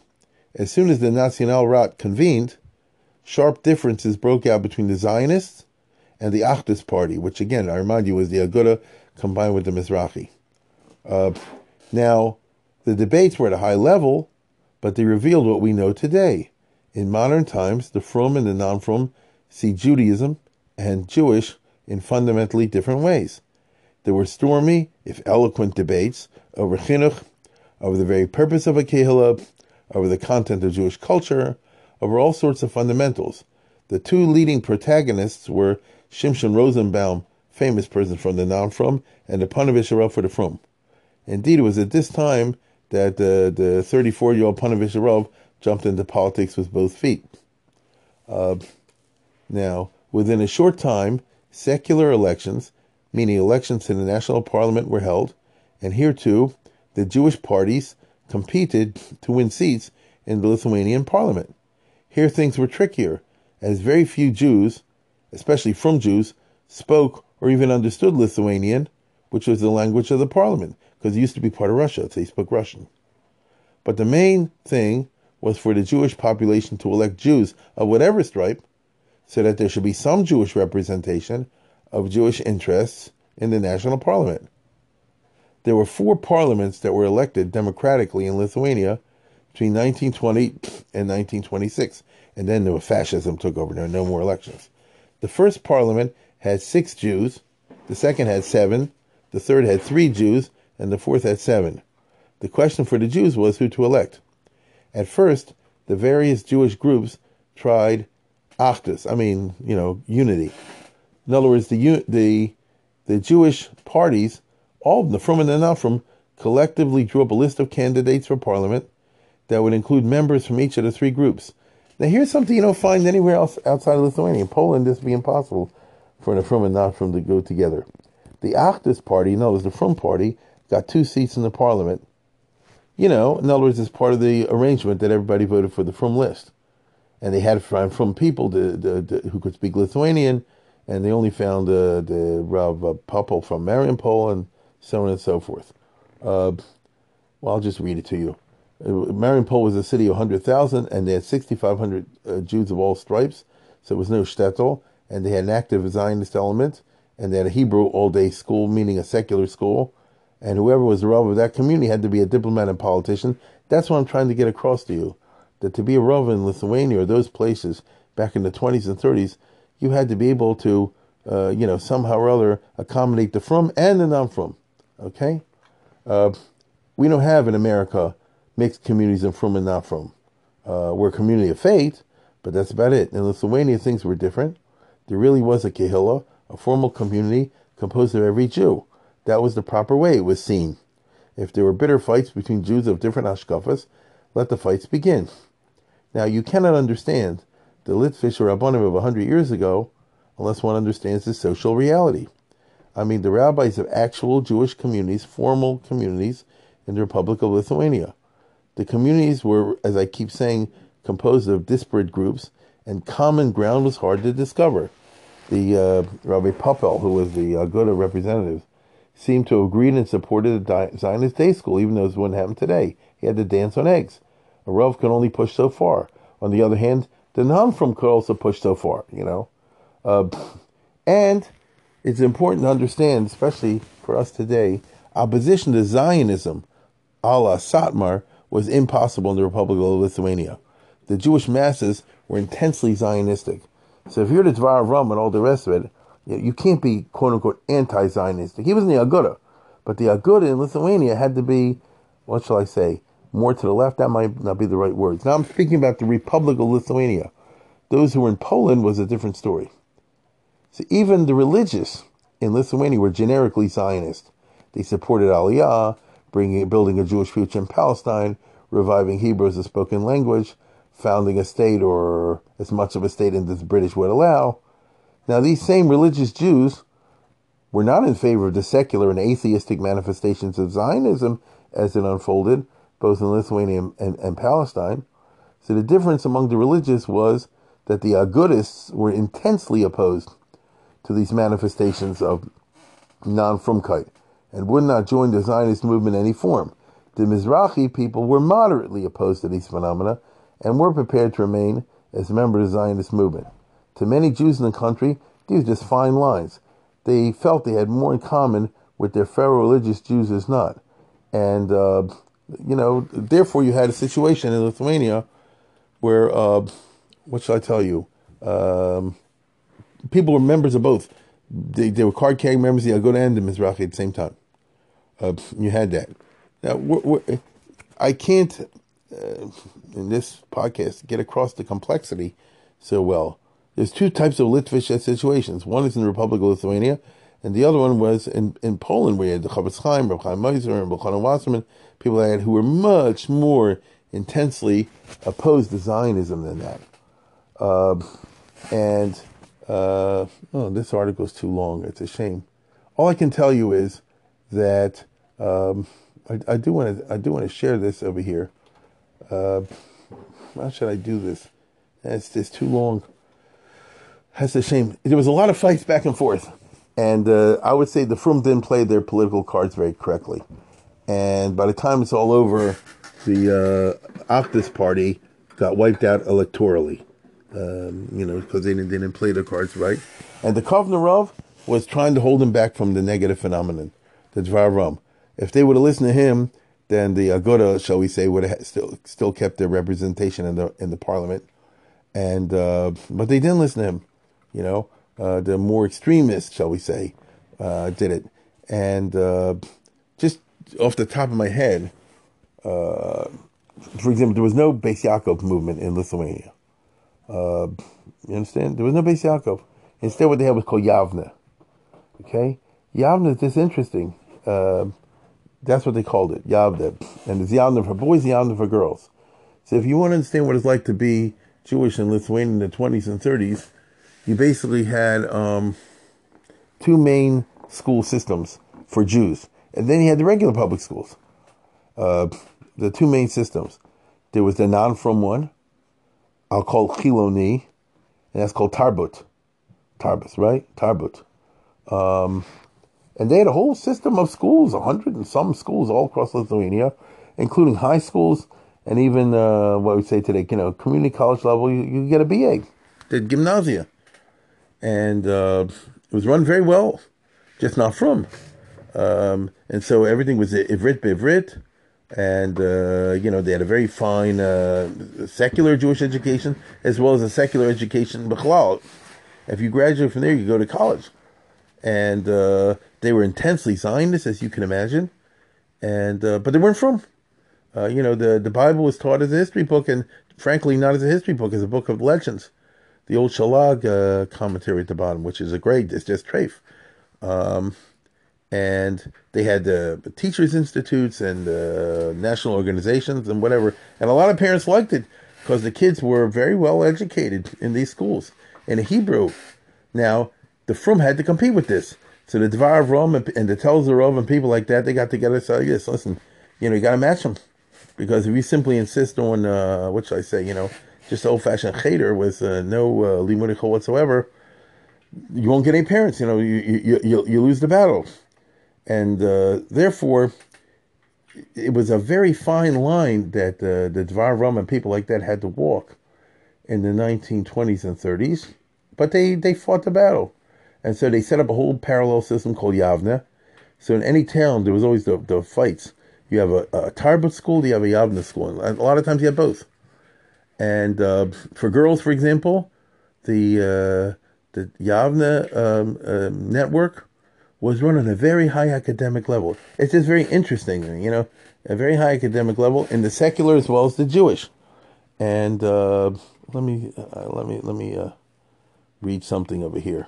As soon as the National Nationalrat convened, sharp differences broke out between the Zionists and the Achdus party, which again, I remind you, was the Aguda combined with the Mizrahi. Uh, now, the debates were at a high level, but they revealed what we know today. In modern times, the Frum and the non Frum see Judaism and Jewish in fundamentally different ways. There were stormy, if eloquent, debates over chinuch, over the very purpose of a kehillah, over the content of Jewish culture, over all sorts of fundamentals. The two leading protagonists were Shimshon Rosenbaum, famous person from the non-Frum, and the Panovich for the Frum. Indeed, it was at this time that the the 34 year old Panovich jumped into politics with both feet. Uh, now, within a short time, secular elections, meaning elections to the national parliament, were held, and here too, the Jewish parties competed to win seats in the Lithuanian parliament. Here things were trickier, as very few Jews, especially from Jews, spoke or even understood Lithuanian, which was the language of the parliament, because it used to be part of Russia, so they spoke Russian. But the main thing was for the Jewish population to elect Jews of whatever stripe, so that there should be some Jewish representation of Jewish interests in the national parliament. There were four parliaments that were elected democratically in Lithuania between 1920 and 1926, and then the fascism took over. There were no more elections. The first parliament had six Jews, the second had seven, the third had three Jews, and the fourth had seven. The question for the Jews was who to elect. At first, the various Jewish groups tried achdus, I mean, you know, unity. In other words, the the the Jewish parties, all of from and the not from, collectively drew up a list of candidates for parliament that would include members from each of the three groups. Now, here's something you don't find anywhere else outside of Lithuania. In Poland, this would be impossible for the From and not from to go together. The Achdus party, other words, the From party, got two seats in the parliament. You know, in other words, it's part of the arrangement that everybody voted for the From list. And they had from people to, to, to, who could speak Lithuanian, and they only found uh, the Rav uh, Popel from Mariampole, and so on and so forth. Uh, well, I'll just read it to you. Uh, Mariampole was a city of 100,000, and they had 6,500 uh, Jews of all stripes, so it was no shtetl, and they had an active Zionist element, and they had a Hebrew all-day school, meaning a secular school, and whoever was the Rav of that community had to be a diplomat and politician. That's what I'm trying to get across to you, that to be a Rav in Lithuania or those places back in the 20s and 30s, you had to be able to, uh, you know, somehow or other accommodate the from and the non-from, okay? Uh, we don't have in America mixed communities of from and not from. Uh, we're a community of faith, but that's about it. In Lithuania, things were different. There really was a kehillah, a formal community composed of every Jew. That was the proper way it was seen. If there were bitter fights between Jews of different hashkafas, let the fights begin. Now, you cannot understand the Litvish or Rabbanim of a hundred years ago unless one understands the social reality. I mean, the rabbis of actual Jewish communities, formal communities in the Republic of Lithuania. The communities were, as I keep saying, composed of disparate groups, and common ground was hard to discover. The uh, Rabbi Popel, who was the Aguda representative, seemed to have agreed and supported the Zionist day school, even though this wouldn't happen today. He had to dance on eggs. A Rav can only push so far. On the other hand, the non-from could also push so far, you know. Uh, and it's important to understand, especially for us today, opposition to Zionism, a la Satmar, was impossible in the Republic of Lithuania. The Jewish masses were intensely Zionistic. So if you're the Dvar Rum and all the rest of it, you can't be quote unquote anti Zionistic. He was in the Aguda, but the Aguda in Lithuania had to be, what shall I say, more to the left. That might not be the right words. Now I'm speaking about the Republic of Lithuania. Those who were in Poland was a different story. So even the religious in Lithuania were generically Zionist. They supported Aliyah, bringing, building a Jewish future in Palestine, reviving Hebrew as a spoken language, founding a state or as much of a state as the British would allow. Now, these same religious Jews were not in favor of the secular and atheistic manifestations of Zionism as it unfolded, both in Lithuania and, and, and Palestine. So the difference among the religious was that the Agudists were intensely opposed to these manifestations of non-frumkeit and would not join the Zionist movement in any form. The Mizrahi people were moderately opposed to these phenomena and were prepared to remain as members of the Zionist movement. To many Jews in the country, these were just fine lines. They felt they had more in common with their fellow religious Jews as not. And, uh, you know, therefore you had a situation in Lithuania where, uh, what shall I tell you? Um, people were members of both. They, they were card carrying members of the Aguda and the Mizrahi at the same time. Uh, you had that. Now, we're, we're, I can't, uh, in this podcast, get across the complexity so well. There's two types of Litvish situations. One is in the Republic of Lithuania, and the other one was in, in Poland, where you had the Chofetz Chaim, Reb Chaim Meiser, and Chanan Wasserman, people had, who were much more intensely opposed to Zionism than that. Uh, and uh, oh, this article is too long. It's a shame. All I can tell you is that um, I, I, do want to I do want to share this over here. Uh, how should I do this? It's just too long. That's a shame. There was a lot of fights back and forth, and uh, I would say the Frum didn't play their political cards very correctly. And by the time it's all over, the uh, Achdus party got wiped out electorally. Um, you know, because they didn't, they didn't play their cards right. And the Kovner was trying to hold him back from the negative phenomenon, the Dvar Rum. If they would have listened to him, then the Aguda, shall we say, would have still still kept their representation in the in the parliament. And uh, but they didn't listen to him. You know, uh, the more extremists, shall we say, uh, did it. And uh, just off the top of my head, uh, for example, there was no Beis Yaakov movement in Lithuania. Uh, you understand? There was no Beis Yaakov. Instead, what they had was called Yavne. Okay? Yavne is just interesting. Uh, that's what they called it, Yavne. And it's Yavne for boys, Yavne for girls. So if you want to understand what it's like to be Jewish in Lithuania in the 20s and 30s, you basically had um, two main school systems for Jews. And then you had the regular public schools. Uh, the two main systems. There was the non-from one, I'll call Chiloni, and that's called Tarbut. Tarbus, right? Tarbut. Um, and they had a whole system of schools, a hundred and some schools all across Lithuania, including high schools and even uh, what we say today, you know, community college level. You, you get a BA, the gymnasia, and uh, it was run very well, just not from. Um, and so everything was ivrit bivrit and uh, you know they had a very fine uh, secular Jewish education as well as a secular education. Bichlal, if you graduate from there, you go to college, and uh, they were intensely Zionist, as you can imagine, and uh, but they weren't from. Uh, you know the the Bible was taught as a history book, and frankly, not as a history book, as a book of legends. The old Shalag uh, commentary at the bottom, which is a great, it's just trafe. Um, and they had the teachers institutes and uh, national organizations and whatever. And a lot of parents liked it because the kids were very well educated in these schools. In hebrew now the frum had to compete with this. So the dvar rum and, and the telzerov and people like that they got together so yes listen you know you got to match them because if you simply insist on uh, what should i say you know just old-fashioned cheder with uh, no uh, whatsoever you won't get any parents you know you, you, you, you lose the battle and uh, therefore it was a very fine line that uh, the Dvar Rum and people like that had to walk in the 1920s and 30s, but they, they fought the battle. And so they set up a whole parallel system called Yavne. So in any town, there was always the, the fights. You have a, a Tarbut school, you have a Yavne school. And a lot of times you have both. And uh, for girls, for example, the, uh, the Yavne um, uh, network was run on a very high academic level. It's just very interesting, you know, a very high academic level in the secular as well as the Jewish. And uh, let me uh, let me let me uh, read something over here.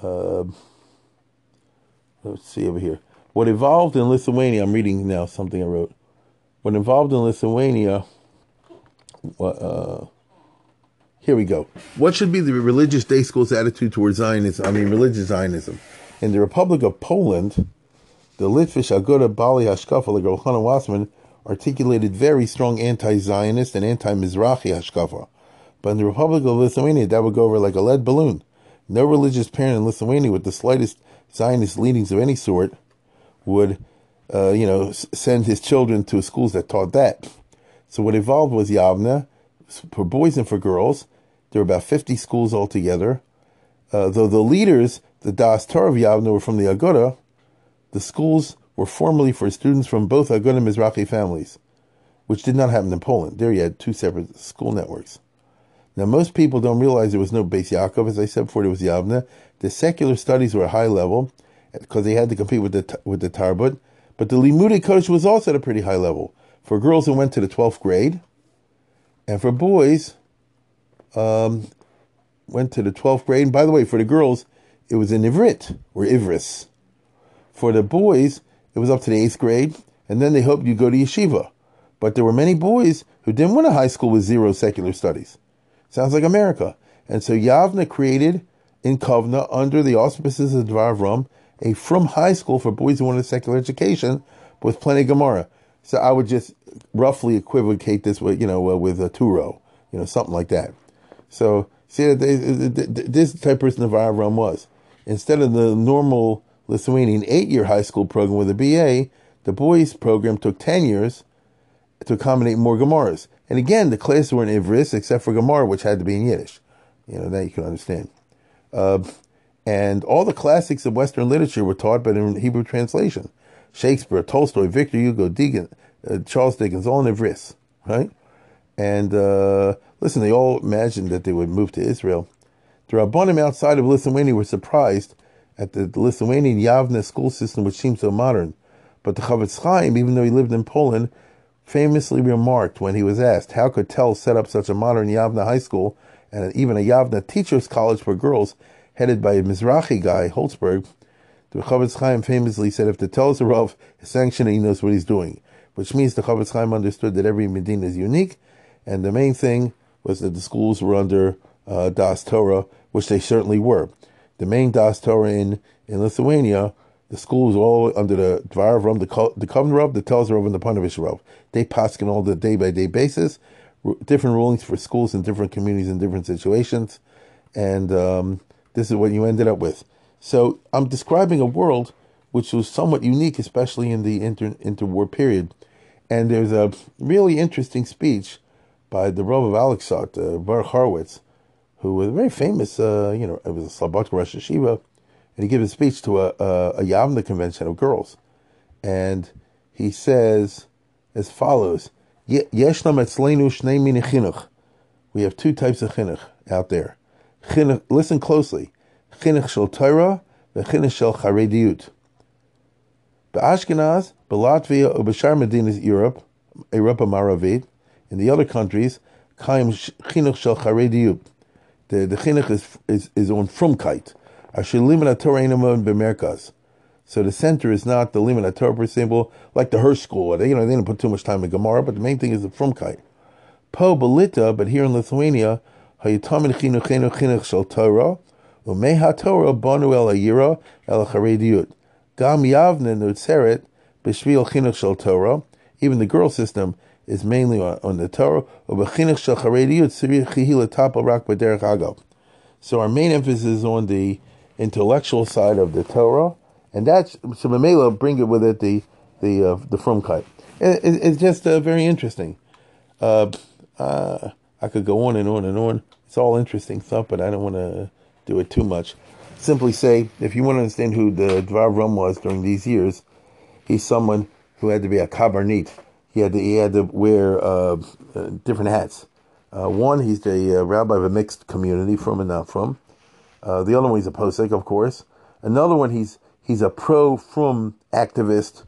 Uh, let's see over here. What evolved in Lithuania? I'm reading now something I wrote. What evolved in Lithuania? Uh, here we go. What should be the religious day school's attitude towards Zionism? I mean, religious Zionism. In the Republic of Poland, the Litvish Aguda Bali Hashkafa, like Rochana Wasserman, articulated very strong anti-Zionist and anti-Mizrahi Hashkafa. But in the Republic of Lithuania, that would go over like a lead balloon. No religious parent in Lithuania with the slightest Zionist leanings of any sort would, uh, you know, send his children to schools that taught that. So what evolved was Yavne for boys and for girls. There were about 50 schools altogether. Uh, though the leaders the Das Torah of Yavne were from the Aguda, the schools were formerly for students from both Aguda and Mizrahi families, which did not happen in Poland. There you had two separate school networks. Now, most people don't realize there was no Beis Yaakov, as I said before, there was Yavne. The secular studies were high level because they had to compete with the with the Tarbut, but the Limudei Kodesh was also at a pretty high level for girls who went to the twelfth grade, and for boys, um, went to the twelfth grade. And by the way, for the girls, it was in Ivrit, or Ivris. For the boys, it was up to the eighth grade, and then they hoped you'd go to yeshiva. But there were many boys who didn't want a high school with zero secular studies. Sounds like America. And so Yavna created in Kovna, under the auspices of Dvar Rum, a from high school for boys who wanted a secular education with plenty of Gemara. So I would just roughly equivocate this with, you know, uh, with a Touro, you know, something like that. So see this type of person Dvar Rum was. Instead of the normal Lithuanian eight-year high school program with a BA, the boys program took 10 years to accommodate more Gemaras. And again, the classes were in Ivris, except for Gemara, which had to be in Yiddish. You know, that you can understand. Uh, and all the classics of Western literature were taught, but in Hebrew translation. Shakespeare, Tolstoy, Victor Hugo, Deegan, uh, Charles Dickens, all in Ivris, right? And uh, listen, they all imagined that they would move to Israel. The Rabbanim outside of Lithuania were surprised at the Lithuanian Yavne school system, which seemed so modern. But the Chofetz Chaim, even though he lived in Poland, famously remarked when he was asked how could Tel set up such a modern Yavna high school and even a Yavna teachers college for girls headed by a Mizrahi guy, Holzberg, the Chofetz Chaim famously said if the tel Tel's Rav is sanctioning, he knows what he's doing, which means the Chofetz Chaim understood that every Medina is unique, and the main thing was that the schools were under uh, Das Torah, which they certainly were. The main Das Torah in, in Lithuania, the schools all under the Dvar Rav, the, the Kovner the Telz Rav, and the Panavish Rav. They on all the day by day basis, different rulings for schools in different communities in different situations, and um, this is what you ended up with. So I'm describing a world which was somewhat unique, especially in the inter interwar period. And there's a really interesting speech by the Rav of Alexot, uh, Baruch Horowitz, who was very famous, uh, you know, it was a Slobodka Rosh Yeshiva, and he gave a speech to a, a, a Yavna convention of girls. And he says as follows. We have two types of chinuch out there. Chinuch, listen closely. Chinuch shel Torah, v'chinuch shel charediyut. Be'Ashkenaz, beLatvia, u'b'shar Medinas Europe, Europa Maravit, in the other countries, chinuch shel charediyut. The, the chinuch is, is, is on frumkeit. Asher limit Torah b'merkaz. So the center is not the limit Torah symbol, like the Hirsch school. They, you know, they didn't put too much time in Gemara, but the main thing is the frumkeit. Po belita, but here in Lithuania, Hayitamid chinuchenu chinuch shel Torah, umei ha-Torah bonu el ayira el charediyut. Gam yavne nutzeret b'shvil chinuch shel Torah. Even the girl system is mainly on, the Torah. So our main emphasis is on the intellectual side of the Torah, and that's so Mamela bring it with it the the uh, the frumkeit. It, it, it's just uh, very interesting. Uh, uh, I could go on and on and on. It's all interesting stuff, but I don't want to do it too much. Simply say, if you want to understand who the Dvar Rum was during these years, he's someone who had to be a kabarnit. He had to, he had to wear uh, uh, different hats. Uh, one, he's the uh, rabbi of a mixed community, from and not from. Uh, the other one, he's a posek, of course. Another one, he's he's a pro from activist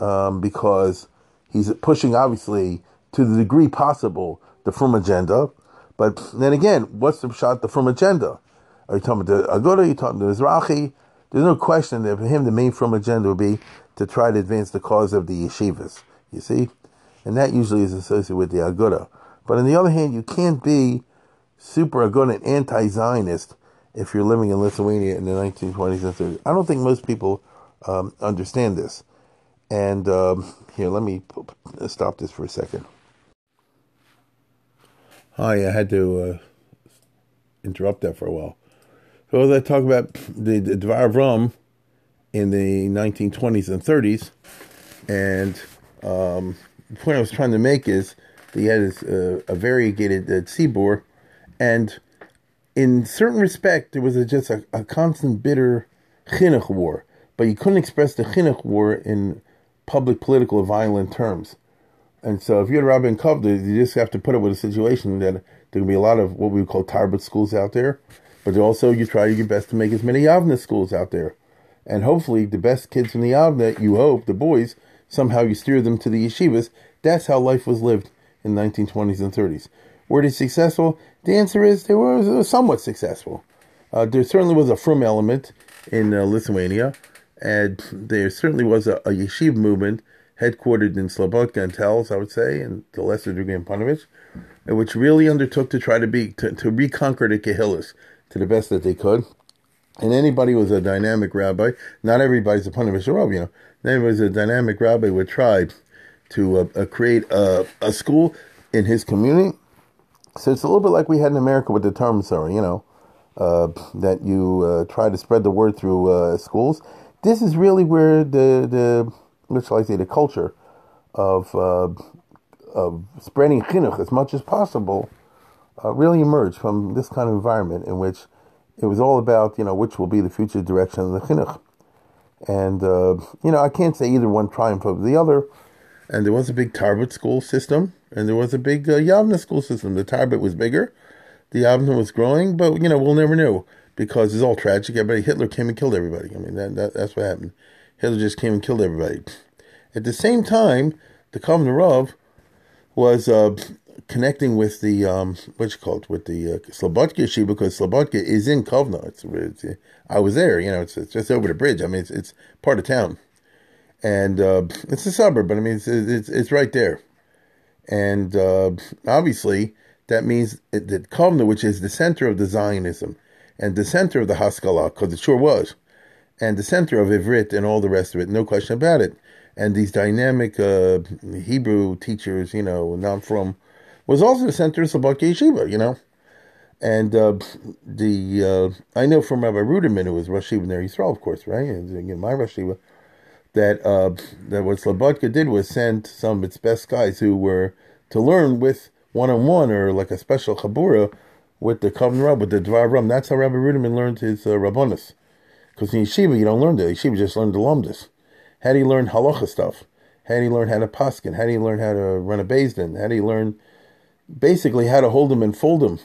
um, because he's pushing, obviously, to the degree possible, the from agenda. But then again, what's the shot the from agenda? Are you talking about the Aguda? Are you talking about the Mizrahi? There's no question that for him the main from agenda would be to try to advance the cause of the yeshivas. You see? And that usually is associated with the Aguda. But on the other hand, you can't be super Aguda and anti-Zionist if you're living in Lithuania in the 1920s and 30s. I don't think most people um, understand this. And um, here, let me stop this for a second. Hi, I had to uh, interrupt that for a while. So as I talk about the, the Dvar in the 1920s and 30s, and um, the point I was trying to make is that he had this, uh, a variegated uh, tzibur, and in certain respect, there was a, just a, a, constant bitter chinuch war, but you couldn't express the chinuch war in public, political, violent terms. And so if you're rabbi in you just have to put up with a situation that there can be a lot of what we call tarbut schools out there, but also you try your best to make as many Yavna schools out there. And hopefully the best kids from the Yavna, you hope, the boys, somehow you steer them to the yeshivas. That's how life was lived in the 1920s and 30s. Were they successful? The answer is they were somewhat successful. Uh, there certainly was a frum element in uh, Lithuania, and there certainly was a, a yeshiva movement headquartered in Slobodka and Telz, I would say, and a lesser degree in Panovich, which really undertook to try to be to, to reconquer the Kehillas to the best that they could. And anybody was a dynamic rabbi. Not everybody's a Panovich Rav, you know. There was a dynamic rabbi would try to uh, uh, create a, a school in his community. So it's a little bit like we had in America with the term, sorry, you know, uh, that you uh, try to spread the word through uh, schools. This is really where the the what shall I say the culture of uh, of spreading chinuch as much as possible really emerged from this kind of environment in which it was all about you know which will be the future direction of the chinuch. And you know I can't say either one triumph over the other and there was a big Tarbut school system, and there was a big uh, Yavna school system. The Tarbut was bigger, the Yavna was growing, but you know we'll never know because it's all tragic. Everybody, Hitler came and killed everybody. I mean that, that that's what happened. Hitler just came and killed everybody. At the same time, the Rav was uh, connecting with the um, what's called with the uh, Slobodka Yeshiva because Slobodka is in Kovna. It's, it's, I was there. You know, it's, it's just over the bridge. I mean, it's it's part of town and uh, it's a suburb, but I mean it's it's, it's right there, and uh, obviously that means that Kovna, which is the center of the Zionism and the center of the Haskalah, because it sure was, and the center of Ivrit and all the rest of it, no question about it, and these dynamic uh, Hebrew teachers, you know, not from, was also the center of Slobodka Yeshiva, you know. And uh, the uh, I know from Rabbi Ruderman, who was Rosh Yeshiva Ner Yisrael, of course, right? Again, my Rosh that uh, that what Slobodka did was send some of its best guys who were to learn with one on one or like a special chabura with the Kovner Rov, with the Dvar Ram. That's how Rabbi Ruderman learned his uh, Rabbonis. Because in Yeshiva, you don't learn the Yeshiva just learned the Lumdis. How do you learn halacha stuff? How do you learn how to paskin? How do you learn how to run a Din? How do you learn basically how to hold them and fold them?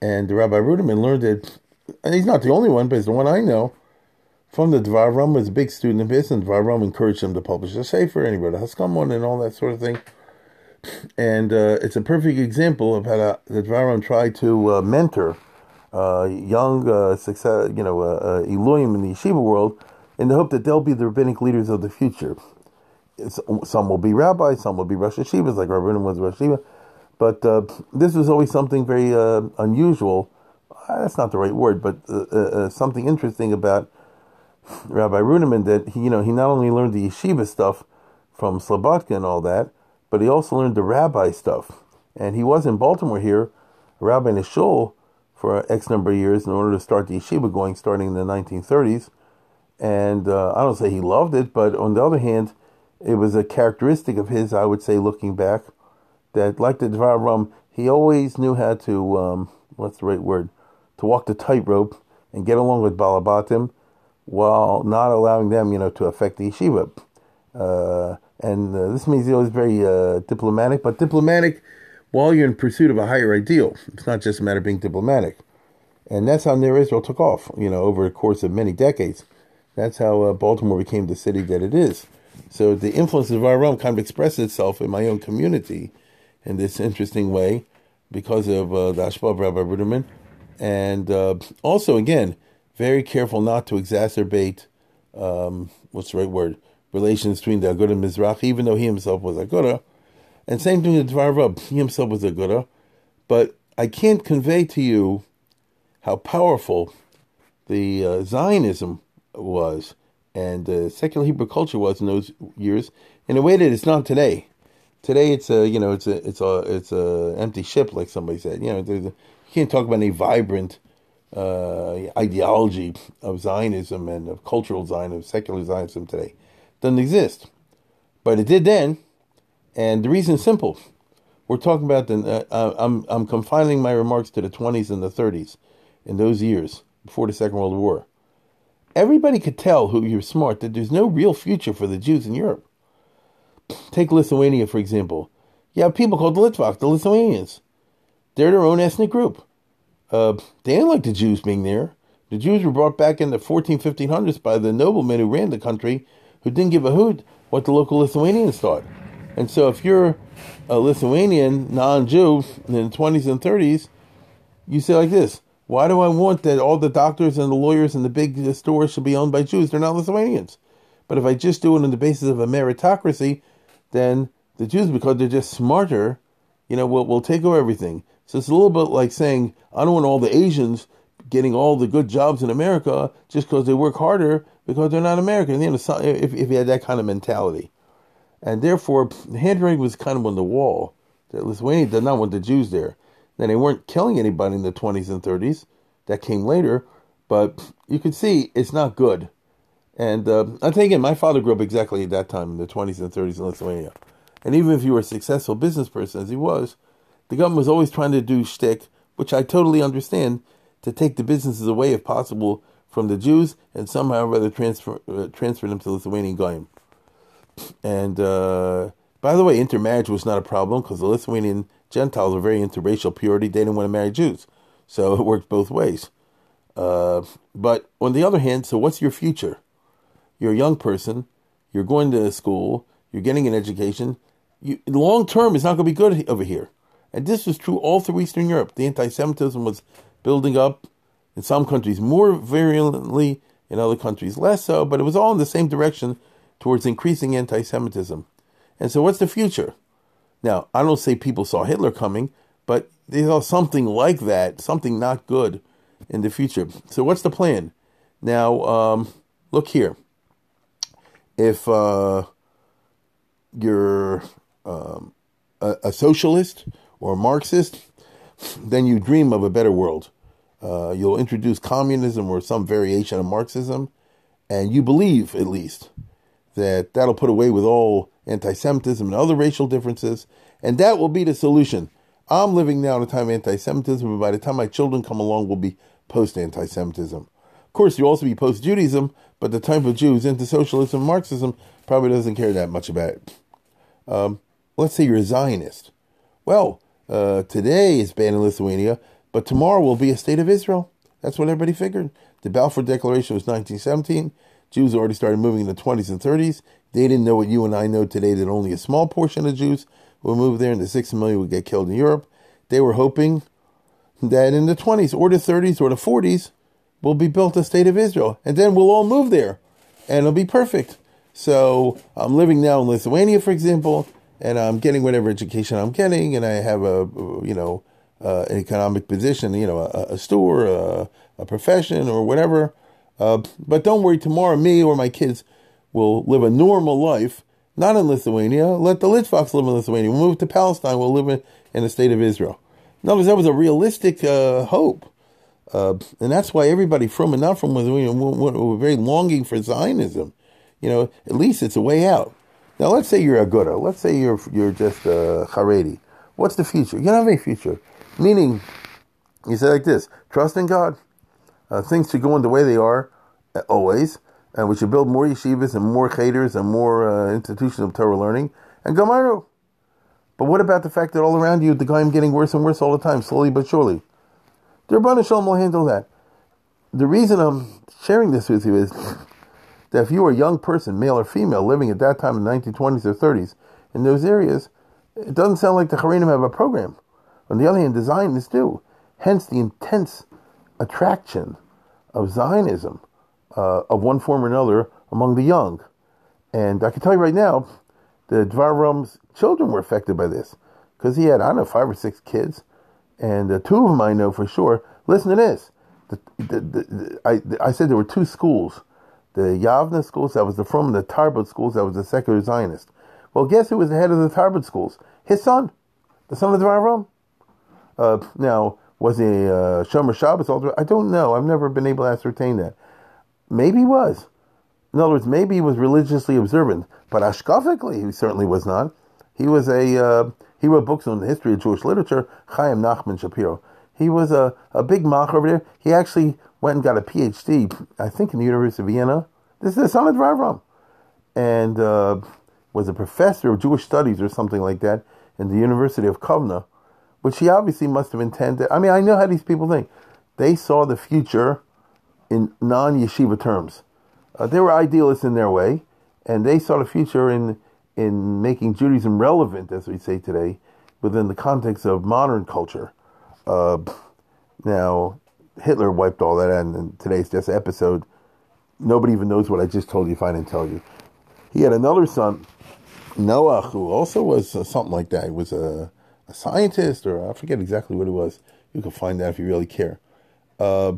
And Rabbi Ruderman learned it, and he's not the only one, but he's the one I know from the Dvar Ram was a big student of his, and Dvar Ram encouraged him to publish a sefer, and he wrote a Haskam and all that sort of thing. And uh, it's a perfect example of how the Dvar Ram tried to uh, mentor uh, young, uh, success, you know, uh, uh, Elohim in the yeshiva world, in the hope that they'll be the rabbinic leaders of the future. It's, some will be rabbis, some will be Rosh Yeshivas, like Rabbi was Rosh Yeshiva. But uh, this was always something very uh, unusual. Uh, that's not the right word, but uh, something interesting about Rabbi Ruderman that he, you know, he not only learned the yeshiva stuff from Slobodka and all that, but he also learned the rabbi stuff. And he was in Baltimore here, a rabbi in a shul for X number of years in order to start the yeshiva going, starting in the 1930s. And uh, I don't say he loved it, but on the other hand, it was a characteristic of his, I would say, looking back, that like the Dvar Ram, he always knew how to, um, what's the right word, to walk the tightrope and get along with Balabatim while not allowing them, you know, to affect the yeshiva. Uh, and uh, this means he was very uh, diplomatic, but diplomatic while you're in pursuit of a higher ideal. It's not just a matter of being diplomatic. And that's how Ner Yisrael took off, you know, over the course of many decades. That's how uh, Baltimore became the city that it is. So the influence of realm kind of expresses itself in my own community in this interesting way because of uh, the Ashba of Rabbi Ruderman. And uh, also, again, very careful not to exacerbate um, what's the right word relations between the Aguda and Mizrach, even though he himself was Aguda. And same thing with Dvar Rab, he himself was Aguda. But I can't convey to you how powerful the uh, Zionism was and uh, secular Hebrew culture was in those years in a way that it's not today. Today it's a you know it's a it's a it's a empty ship like somebody said. You know you can't talk about any vibrant uh, ideology of Zionism and of cultural Zionism, of secular Zionism today. Doesn't exist. But it did then. And the reason is simple. We're talking about the. Uh, I'm I'm confining my remarks to the 20s and the 30s, in those years before the Second World War. Everybody could tell who you're smart that there's no real future for the Jews in Europe. Take Lithuania for example. You have people called the Litvak, the Lithuanians. They're their own ethnic group. Uh, they didn't like the Jews being there. The Jews were brought back in the 14, 1500s by the noblemen who ran the country who didn't give a hoot what the local Lithuanians thought. And so if you're a Lithuanian non-Jew in the 20s and 30s, you say like this, Why do I want that all the doctors and the lawyers and the big stores should be owned by Jews? They're not Lithuanians. But if I just do it on the basis of a meritocracy, then the Jews, because they're just smarter, you know, will will take over everything. So it's a little bit like saying, I don't want all the Asians getting all the good jobs in America just because they work harder because they're not American. You know, if, if you had that kind of mentality. And therefore, the handwriting was kind of on the wall. That Lithuania did not want the Jews there. Then they weren't killing anybody in the 20s and 30s. That came later. But you could see it's not good. And uh, I think, again, my father grew up exactly at that time in the 20s and 30s in Lithuania. And even if you were a successful business person, as he was, the government was always trying to do shtick, which I totally understand, to take the businesses away, if possible, from the Jews and somehow or other transfer uh, transfer them to Lithuanian goyim. And uh, by the way, intermarriage was not a problem because the Lithuanian Gentiles were very interracial purity. They didn't want to marry Jews, so it worked both ways. Uh, but on the other hand, so what's your future? You're a young person. You're going to school. You're getting an education. You, long term it's not going to be good over here. And this was true all through Eastern Europe. The anti-Semitism was building up in some countries more virulently, in other countries less so, but it was all in the same direction towards increasing anti Semitism. And so, what's the future? Now, I don't say people saw Hitler coming, but they saw something like that, something not good in the future. So, what's the plan? Now, um, look here. If uh, you're um, a, a socialist or a Marxist, then you dream of a better world. Uh, you'll introduce communism or some variation of Marxism, and you believe, at least, that that'll put away with all anti Semitism and other racial differences, and that will be the solution. I'm living now in a time of anti Semitism, and by the time my children come along, we'll be post anti Semitism. Of course, you'll also be post Judaism, but the type of Jews into socialism and Marxism probably doesn't care that much about it. Um, let's say you're a Zionist. Well, uh, today is banned in Lithuania, but tomorrow will be a state of Israel. That's what everybody figured. The Balfour Declaration was 1917. Jews already started moving in the 20s and 30s. They didn't know what you and I know today that only a small portion of Jews will move there and the 6 million would get killed in Europe. They were hoping that in the 20s or the 30s or the 40s will be built a state of Israel. And then we'll all move there and it'll be perfect. So I'm living now in Lithuania, for example, and I'm getting whatever education I'm getting, and I have a, you know, uh, an economic position, you know, a, a store, a, a, profession, or whatever. Uh, but don't worry, tomorrow me or my kids will live a normal life, not in Lithuania. Let the Litvaks live in Lithuania. We'll move to Palestine. We'll live in, in the state of Israel. In other words, that was a realistic uh, hope. Uh, and that's why everybody from and not from Lithuania were very longing for Zionism. You know, at least it's a way out. Now, let's say you're a Gura. Let's say you're you're just a Haredi. What's the future? You don't have any future. Meaning, you say like this: trust in God. Uh, things should go on the way they are uh, always, and we should build more yeshivas and more chaters and more uh, institutions of Torah learning and Gamaru. But what about the fact that all around you, the guy getting worse and worse all the time, slowly but surely? The Ribbono Shel Olam will handle that. The reason I'm sharing this with you is that if you were a young person, male or female, living at that time in the 1920s or 30s in those areas, it doesn't sound like the Haredim have a program. On the other hand, the Zionists do. Hence the intense attraction of Zionism uh, of one form or another among the young. And I can tell you right now, the Dvar Rum's children were affected by this because he had, I don't know, five or six kids. And uh, two of them I know for sure. Listen to this. The, the, the, I, I said there were two schools the Yavna schools, that was the from the Tarbut schools, that was the secular Zionist. Well, guess who was the head of the Tarbut schools? His son, the son of the Ram. Uh, now, was he uh, Shomer Shabbos? I don't know. I've never been able to ascertain that. Maybe he was. In other words, maybe he was religiously observant, but ashkafically, he certainly was not. He was a uh, he wrote books on the history of Jewish literature. Chaim Nachman Shapiro. He was a, a big mach over there. He actually went and got a PhD, I think, in the University of Vienna. This is the son of Avram, and uh, was a professor of Jewish studies or something like that in the University of Kovna, which he obviously must have intended. I mean, I know how these people think. They saw the future in non-yeshiva terms. Uh, they were idealists in their way, and they saw the future in in making Judaism relevant, as we say today, within the context of modern culture. Uh, now, Hitler wiped all that out in today's just episode. Nobody even knows what I just told you if I didn't tell you. He had another son, Noah, who also was uh, something like that. He was a, a, scientist, or I forget exactly what he was. You can find out if you really care. Uh,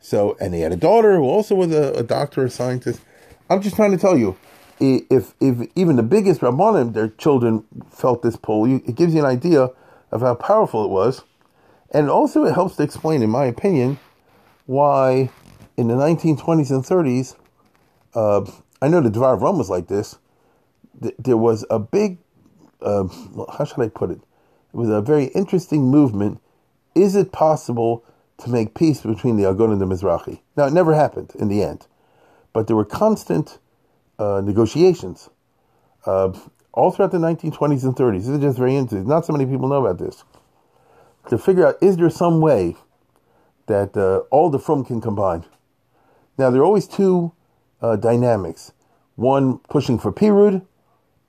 so, and he had a daughter who also was a, a doctor, a scientist. I'm just trying to tell you, if if even the biggest rabbanim, their children felt this pull, it gives you an idea of how powerful it was, and also it helps to explain, in my opinion, why in the 1920s and 30s, uh, I know the Dvar Rum was like this. Th- there was a big, uh, how should I put it? It was a very interesting movement. Is it possible to make peace between the Agun and the Mizrahi? Now, it never happened in the end, but there were constant uh, negotiations uh, all throughout the 1920s and 30s. This is just very interesting. Not so many people know about this. To figure out, is there some way that uh, all the from can combine? Now, there are always two uh, dynamics one pushing for Pirud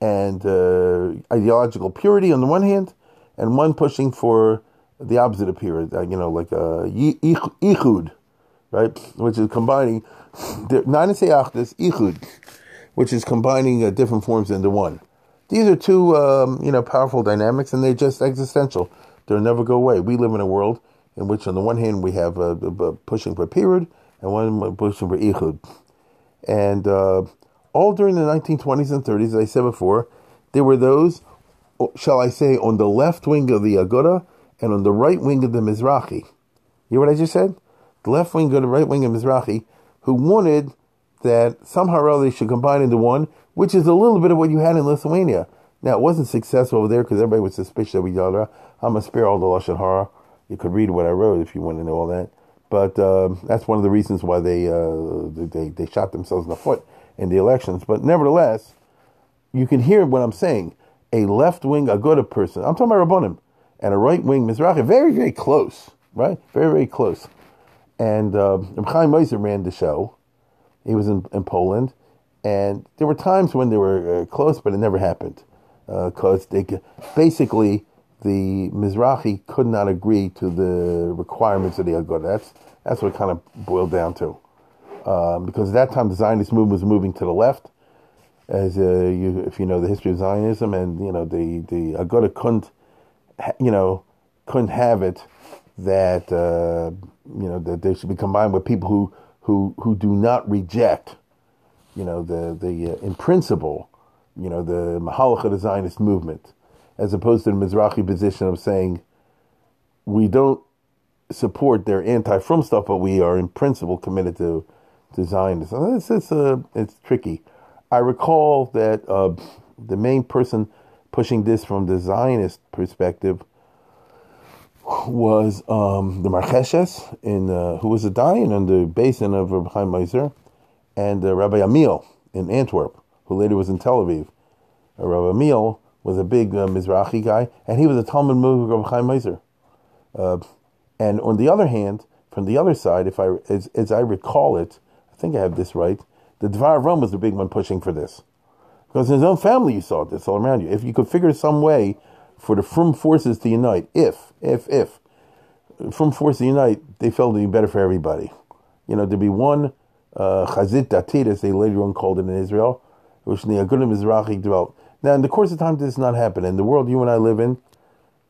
and uh, ideological purity on the one hand, and one pushing for the opposite of uh, you know, like uh, Ichud, right? Which is combining, not to say Achdis, Ichud which is combining uh, different forms into one. These are two, um, you know, powerful dynamics, and they're just existential. They'll never go away. We live in a world in which, on the one hand, we have uh, pushing for Pirud, and one pushing for Ichud. And uh, all during the 1920s and 30s, as I said before, there were those, shall I say, on the left wing of the Aguda and on the right wing of the Mizrahi. You hear what I just said? The left wing of the right wing of Mizrahi, who wanted that somehow or other they should combine into one, which is a little bit of what you had in Lithuania. Now, it wasn't successful over there because everybody was suspicious of each other. I'm going to spare all the Lashon Hara. You could read what I wrote if you want to know all that. But uh, that's one of the reasons why they, uh, they, they shot themselves in the foot in the elections. But nevertheless, you can hear what I'm saying. A left wing Aguda person, I'm talking about Rabbonim, and a right wing Mizrahi, very, very close, right? Very, very close. And uh, Chaim ran the show he was in, in Poland, and there were times when they were uh, close, but it never happened because uh, they basically the Mizrahi could not agree to the requirements of the Aguda. That's that's what it kind of boiled down to. Um, because at that time the Zionist movement was moving to the left, as uh, you, if you know the history of Zionism, and you know the the Aguda couldn't, you know, couldn't have it that uh, you know that they should be combined with people who who who do not reject, you know, the the uh, in principle, you know, the Mahalacha Zionist movement, as opposed to the Mizrahi position of saying we don't support their anti-from stuff, but we are in principle committed to to Zionism. It's it's uh, it's tricky. I recall that uh, the main person pushing this from the Zionist perspective was um, the Marcheshes, in uh, who was a dying on the basin of Rabbi Chaim Ozer, and uh, Rabbi Amiel in Antwerp, who later was in Tel Aviv. Uh, Rabbi Amiel was a big uh, Mizrahi guy, and he was a Talmud Mug of Rabbi Chaim Ozer. Uh, and on the other hand, from the other side, if I as, as I recall it, I think I have this right. The Dvar Rum was the big one pushing for this, because in his own family you saw this all around you. If you could figure some way for the Frum forces to unite, if, if, if, Frum forces to unite, they felt it'd be better for everybody. You know, there'd be one uh, Chazit Datit, as they later on called it in Israel, which the Agunim Mizrahi developed. Now, in the course of time, this has not happened. In the world you and I live in,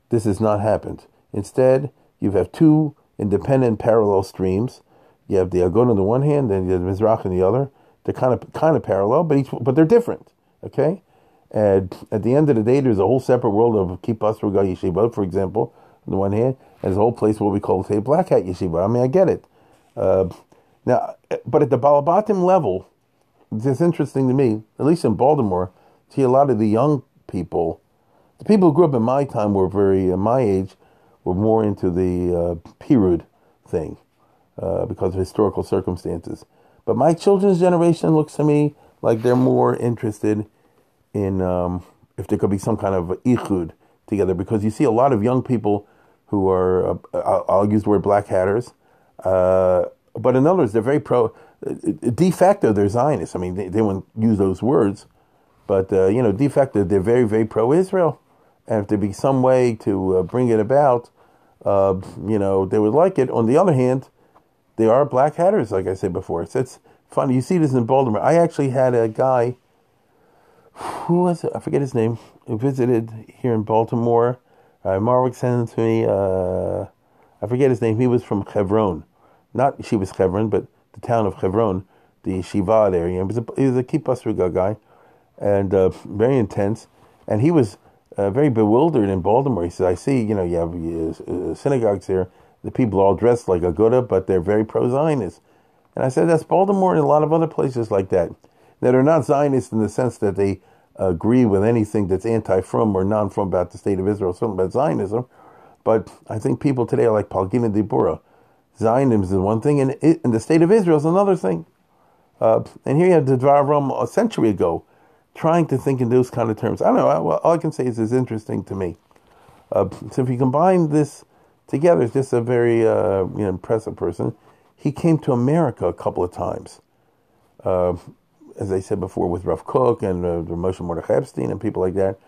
this has not happened. Instead, you have two independent parallel streams. You have the Agun on the one hand, and the Mizrach on the other. They're kind of kind of parallel, but each but they're different. Okay, and at the end of the day, there's a whole separate world of Kippah Sruga Yeshiva, for example, on the one hand, and a whole place will be called say, Black Hat Yeshiva. I mean, I get it. Uh, now, but at the Balabatim level, it's interesting to me, at least in Baltimore, see a lot of the young people, the people who grew up in my time were very, uh, my age, were more into the uh, Pirud thing uh, because of historical circumstances. But my children's generation looks to me like they're more interested in um, if there could be some kind of ichud together, because you see a lot of young people who are, uh, I'll, use the word black hatters, uh, but in others, they're very pro, de facto, they're Zionists. I mean, they, they won't use those words, but, uh, you know, de facto, they're very, very pro Israel. And if there be some way to uh, bring it about, uh, you know, they would like it. On the other hand, they are black hatters, like I said before. It's, it's funny. You see this in Baltimore. I actually had a guy, who was it? I forget his name, who visited here in Baltimore. Uh, Marwick sent to me. Uh, I forget his name. He was from Hebron. Not she was Hebron, but the town of Hebron, the Shiva area. He was a, he was a Kippah guy, and uh, very intense. And he was uh, very bewildered in Baltimore. He said, "I see, you know, you have uh, synagogues here. The people are all dressed like Aguda, but they're very pro-Zionist." And I said, "That's Baltimore and a lot of other places like that that are not Zionist in the sense that they agree with anything that's anti-from or non-from about the state of Israel, something about Zionism." But I think people today are like Palgina Dibura. Zionism is one thing, and, it, and the state of Israel is another thing. Uh, and here you have the Dvar a century ago trying to think in those kind of terms. I don't know. All, all I can say is it's interesting to me. Uh, so if you combine this together, it's just a very uh, you know, impressive person. He came to America a couple of times. As I said before, with Rav Kook and uh, Moshe Mordechai Epstein and people like that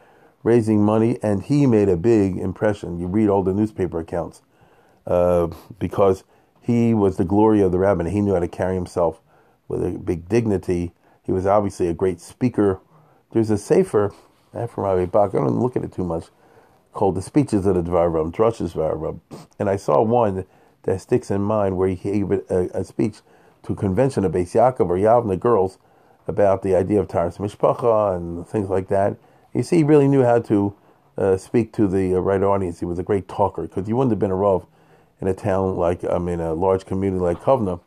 raising money, and he made a big impression. You read all the newspaper accounts uh, because he was the glory of the rabbin. He knew how to carry himself with a big dignity. He was obviously a great speaker. There's a sefer from Rabbi Bach. I don't look at it too much. Called the Speeches of the Dvar Ram, Drushes Dvar and I saw one that sticks in mind where he gave a, a speech to a convention of Beis Yaakov or Yavna girls about the idea of Taharas Mishpacha and things like that. You see, he really knew how to uh, speak to the uh, right audience. He was a great talker because he wouldn't have been a Rav in a town like, I mean, a large community like Kovna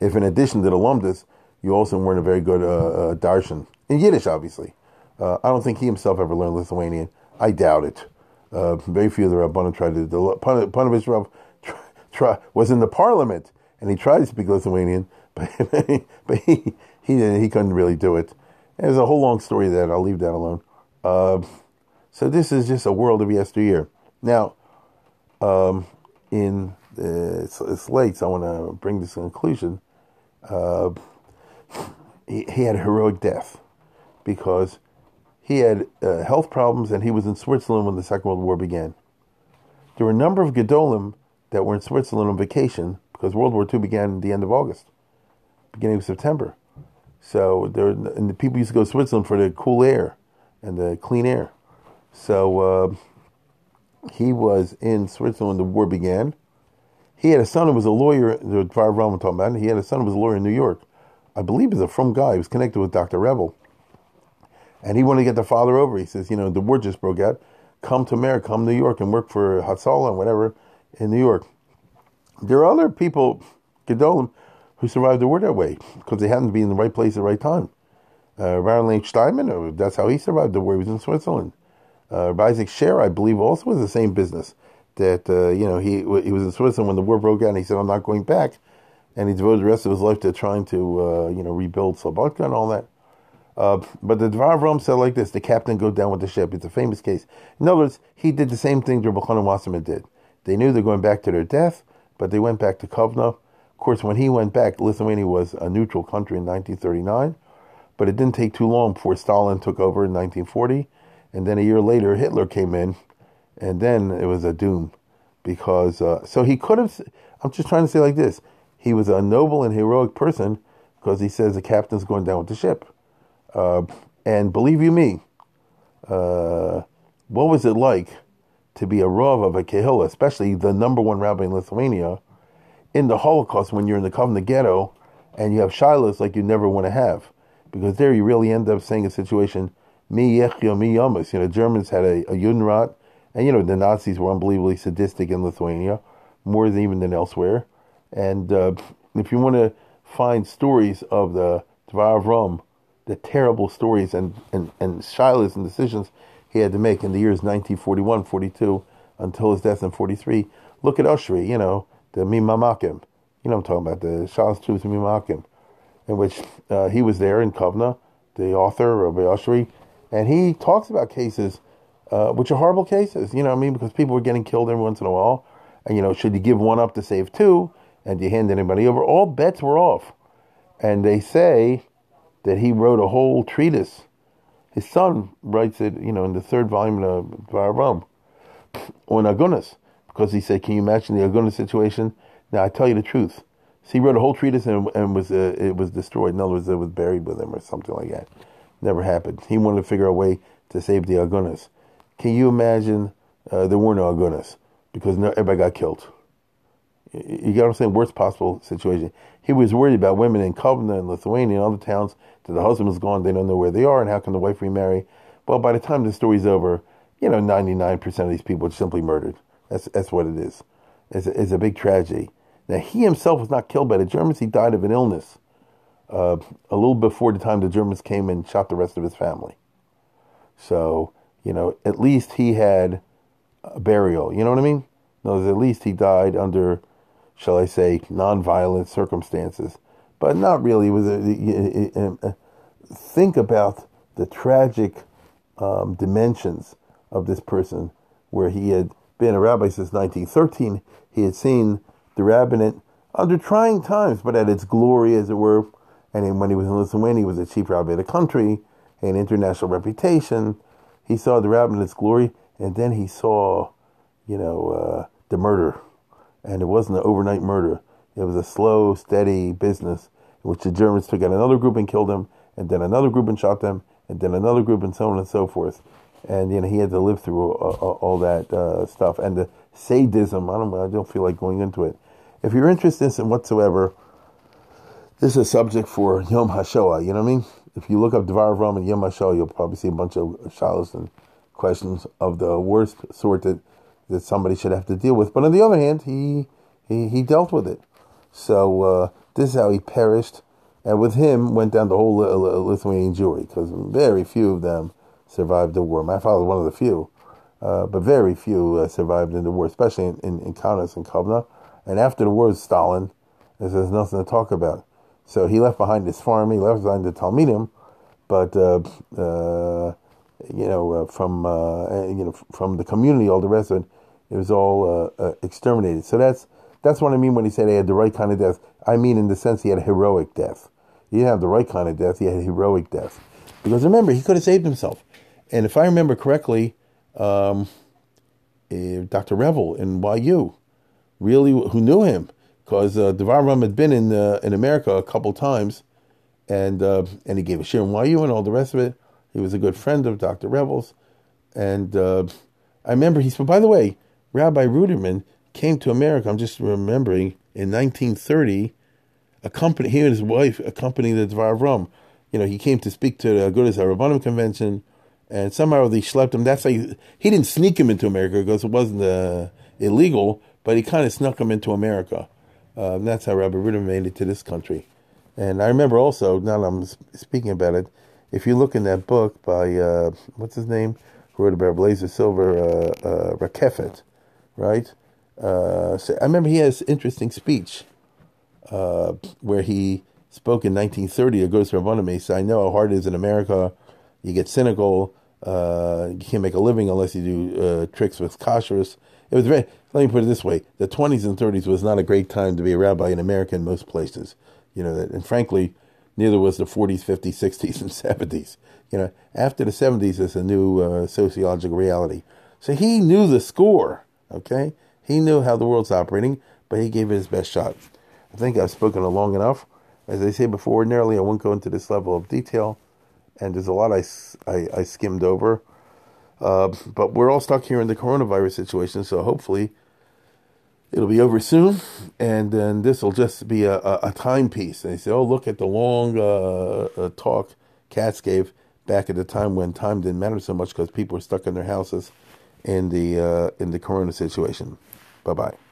if, in addition to the Lumdis, you also weren't a very good uh, uh, darshan. In Yiddish, obviously. Uh, I don't think he himself ever learned Lithuanian. I doubt it. Uh, very few of the Rabbanim tried to. The Panovich Rav was in the parliament and he tried to speak Lithuanian, but, but he, he, he couldn't really do it. There's a whole long story. That I'll leave that alone. Uh, so this is just a world of yesteryear. Now, um, in uh, it's, late, so I want to bring this to conclusion. Uh, he, he, had a heroic death because he had uh, health problems and he was in Switzerland when the Second World War began. There were a number of Gedolim that were in Switzerland on vacation because World War II began at the end of August, beginning of September. So there, and the people used to go to Switzerland for the cool air and the clean air. So uh, he was in Switzerland when the war began. He had a son who was a lawyer. The Dvar Ram talking about. He had a son who was a lawyer in New York. I believe he's a from guy. He was connected with Dr. Revel. And he wanted to get the father over. He says, you know, the war just broke out. Come to America, come to New York and work for Hatzalah and whatever in New York. There are other people, Gedolim, who survived the war that way because they happened to be in the right place at the right time. Uh, Baron Steinman, uh, that's how he survived the war. He was in Switzerland. Uh, Isaac Sher, I believe, also was the same business. That uh, you know he he was in Switzerland when the war broke out, and he said, "I'm not going back," and he devoted the rest of his life to trying to uh, you know rebuild Slobodka and all that. Uh, but the Dvar said like this: the captain go down with the ship. It's a famous case. In other words, he did the same thing Rabbi and Wasserman did. They knew they're going back to their death, but they went back to Kovna. Of course, when he went back, Lithuania was a neutral country in 1939, but it didn't take too long before Stalin took over in 1940, and then a year later Hitler came in, and then it was a doom, because uh, so he could have. I'm just trying to say like this: he was a noble and heroic person because he says the captain's going down with the ship, uh, and believe you me, uh, what was it like to be a rav of a kehillah, especially the number one rabbi in Lithuania? In the Holocaust when you're in the Kovna ghetto and you have shailos like you never want to have. Because there you really end up saying a situation, mi yechyo, mi yamas. You know, Germans had a, a Judenrat, and you know, the Nazis were unbelievably sadistic in Lithuania, more than even than elsewhere. And uh, if you want to find stories of the Dvar the terrible stories and, and, and shailos and decisions he had to make in the years 1941, 42, until his death in 43, look at Oshri, you know, the Mimamakim. You know I'm talking about, the Shas Truth Mimamakim, in which uh, he was there in Kovna, the author, of Oshri, and he talks about cases uh, which are horrible cases, you know what I mean? Because people were getting killed every once in a while. And, you know, should you give one up to save two? And do you hand anybody over? All bets were off. And they say that he wrote a whole treatise. His son writes it, you know, in the third volume of Varam on Agunas because he said, Can you imagine the Aguna situation? Now I tell you the truth. So he wrote a whole treatise and, and was uh, it was destroyed. In other words, it was buried with him or something like that. Never happened. He wanted to figure a way to save the Agunas. Can you imagine? Uh, there were no Agunas because no, everybody got killed. You got what I'm saying? Worst possible situation. He was worried about women in Kovna and Lithuania and other towns that the husband is gone, they don't know where they are, and how can the wife remarry? Well, by the time the story's over, you know, 99% of these people are simply murdered. That's, that's what it is. It's a, it's a big tragedy. Now, he himself was not killed by the Germans. He died of an illness uh, a little before the time the Germans came and shot the rest of his family. So, you know, at least he had a burial. You know what I mean? No, at least he died under, shall I say, non-violent circumstances. But not really. It was a, a, think about the tragic um, dimensions of this person, where he had been a rabbi since 1913. He had seen the rabbinate under trying times, but at its glory, as it were. And when he was in Lithuania, he was the chief rabbi of the country, an international reputation. He saw the rabbinate's glory, and then he saw, you know, uh, the murder. And it wasn't an overnight murder. It was a slow, steady business in which the Germans took out another group and killed them, and then another group and shot them, and then another group and so on and so forth. And you know he had to live through all, all that uh, stuff and the sadism. I don't. I don't feel like going into it. If you're interested in whatsoever, this is a subject for Yom HaShoah. You know what I mean? If you look up Devar Avram and Yom HaShoah, you'll probably see a bunch of shalos and questions of the worst sort that, that somebody should have to deal with. But on the other hand, he he, he dealt with it. So uh, this is how he perished. And with him went down the whole Lithuanian Jewry, because very few of them survived the war. My father was one of the few, uh, but very few uh, survived in the war, especially in, in, in Kaunas and Kovna. And after the war, Stalin, there's nothing to talk about. So he left behind his farm, he left behind the Talmidim, but uh, uh, you know, uh, from you know, from the community, all the rest of it, it was all exterminated. So that's that's what I mean when he said he had the right kind of death. I mean in the sense he had a heroic death. He didn't have the right kind of death. He had a heroic death. Because remember, he could have saved himself. And if I remember correctly, um, uh, Dr. Revel in YU, really, who knew him, because uh, Devar Rum had been in uh, in America a couple times, and uh, and he gave a share in YU and all the rest of it. He was a good friend of Dr. Revel's, and uh, I remember he. Said. By the way, Rabbi Ruderman came to America. I'm just remembering in 1930, accompanied he and his wife accompanied the Devar Rum. You know, he came to speak to the Agudas HaRabbanim convention and somehow they schlepped him. That's how he, didn't sneak him into America because it wasn't uh, illegal, but he kind of snuck him into America. Uh, that's how Rabbi Ruder made it to this country. And I remember also, now that I'm speaking about it, if you look in that book by, uh, what's his name, who wrote about Eliezer Silver, uh, uh, Rakefet, right? Uh, so I remember he has interesting speech where he spoke in 1930 Agudas HaRabbanim. He said, I know how hard it is in America. You get cynical. Uh, you can't make a living unless you do uh, tricks with kashrus. It was very. Let me put it this way: the 20s and 30s was not a great time to be a rabbi in America in most places. You know, and frankly, neither was the 40s, 50s, 60s, and 70s. You know, after the 70s, it's a new uh, sociological reality. So he knew the score. Okay, he knew how the world's operating, but he gave it his best shot. I think I've spoken long enough. As I say before, ordinarily I won't go into this level of detail and there's a lot I, I, I skimmed over. Uh, but we're all stuck here in the coronavirus situation, so hopefully it'll be over soon, and then this will just be a, a, a timepiece. And they say, oh, look at the long uh, uh, talk Katz gave back at the time when time didn't matter so much because people were stuck in their houses in the uh, in the corona situation. Bye bye.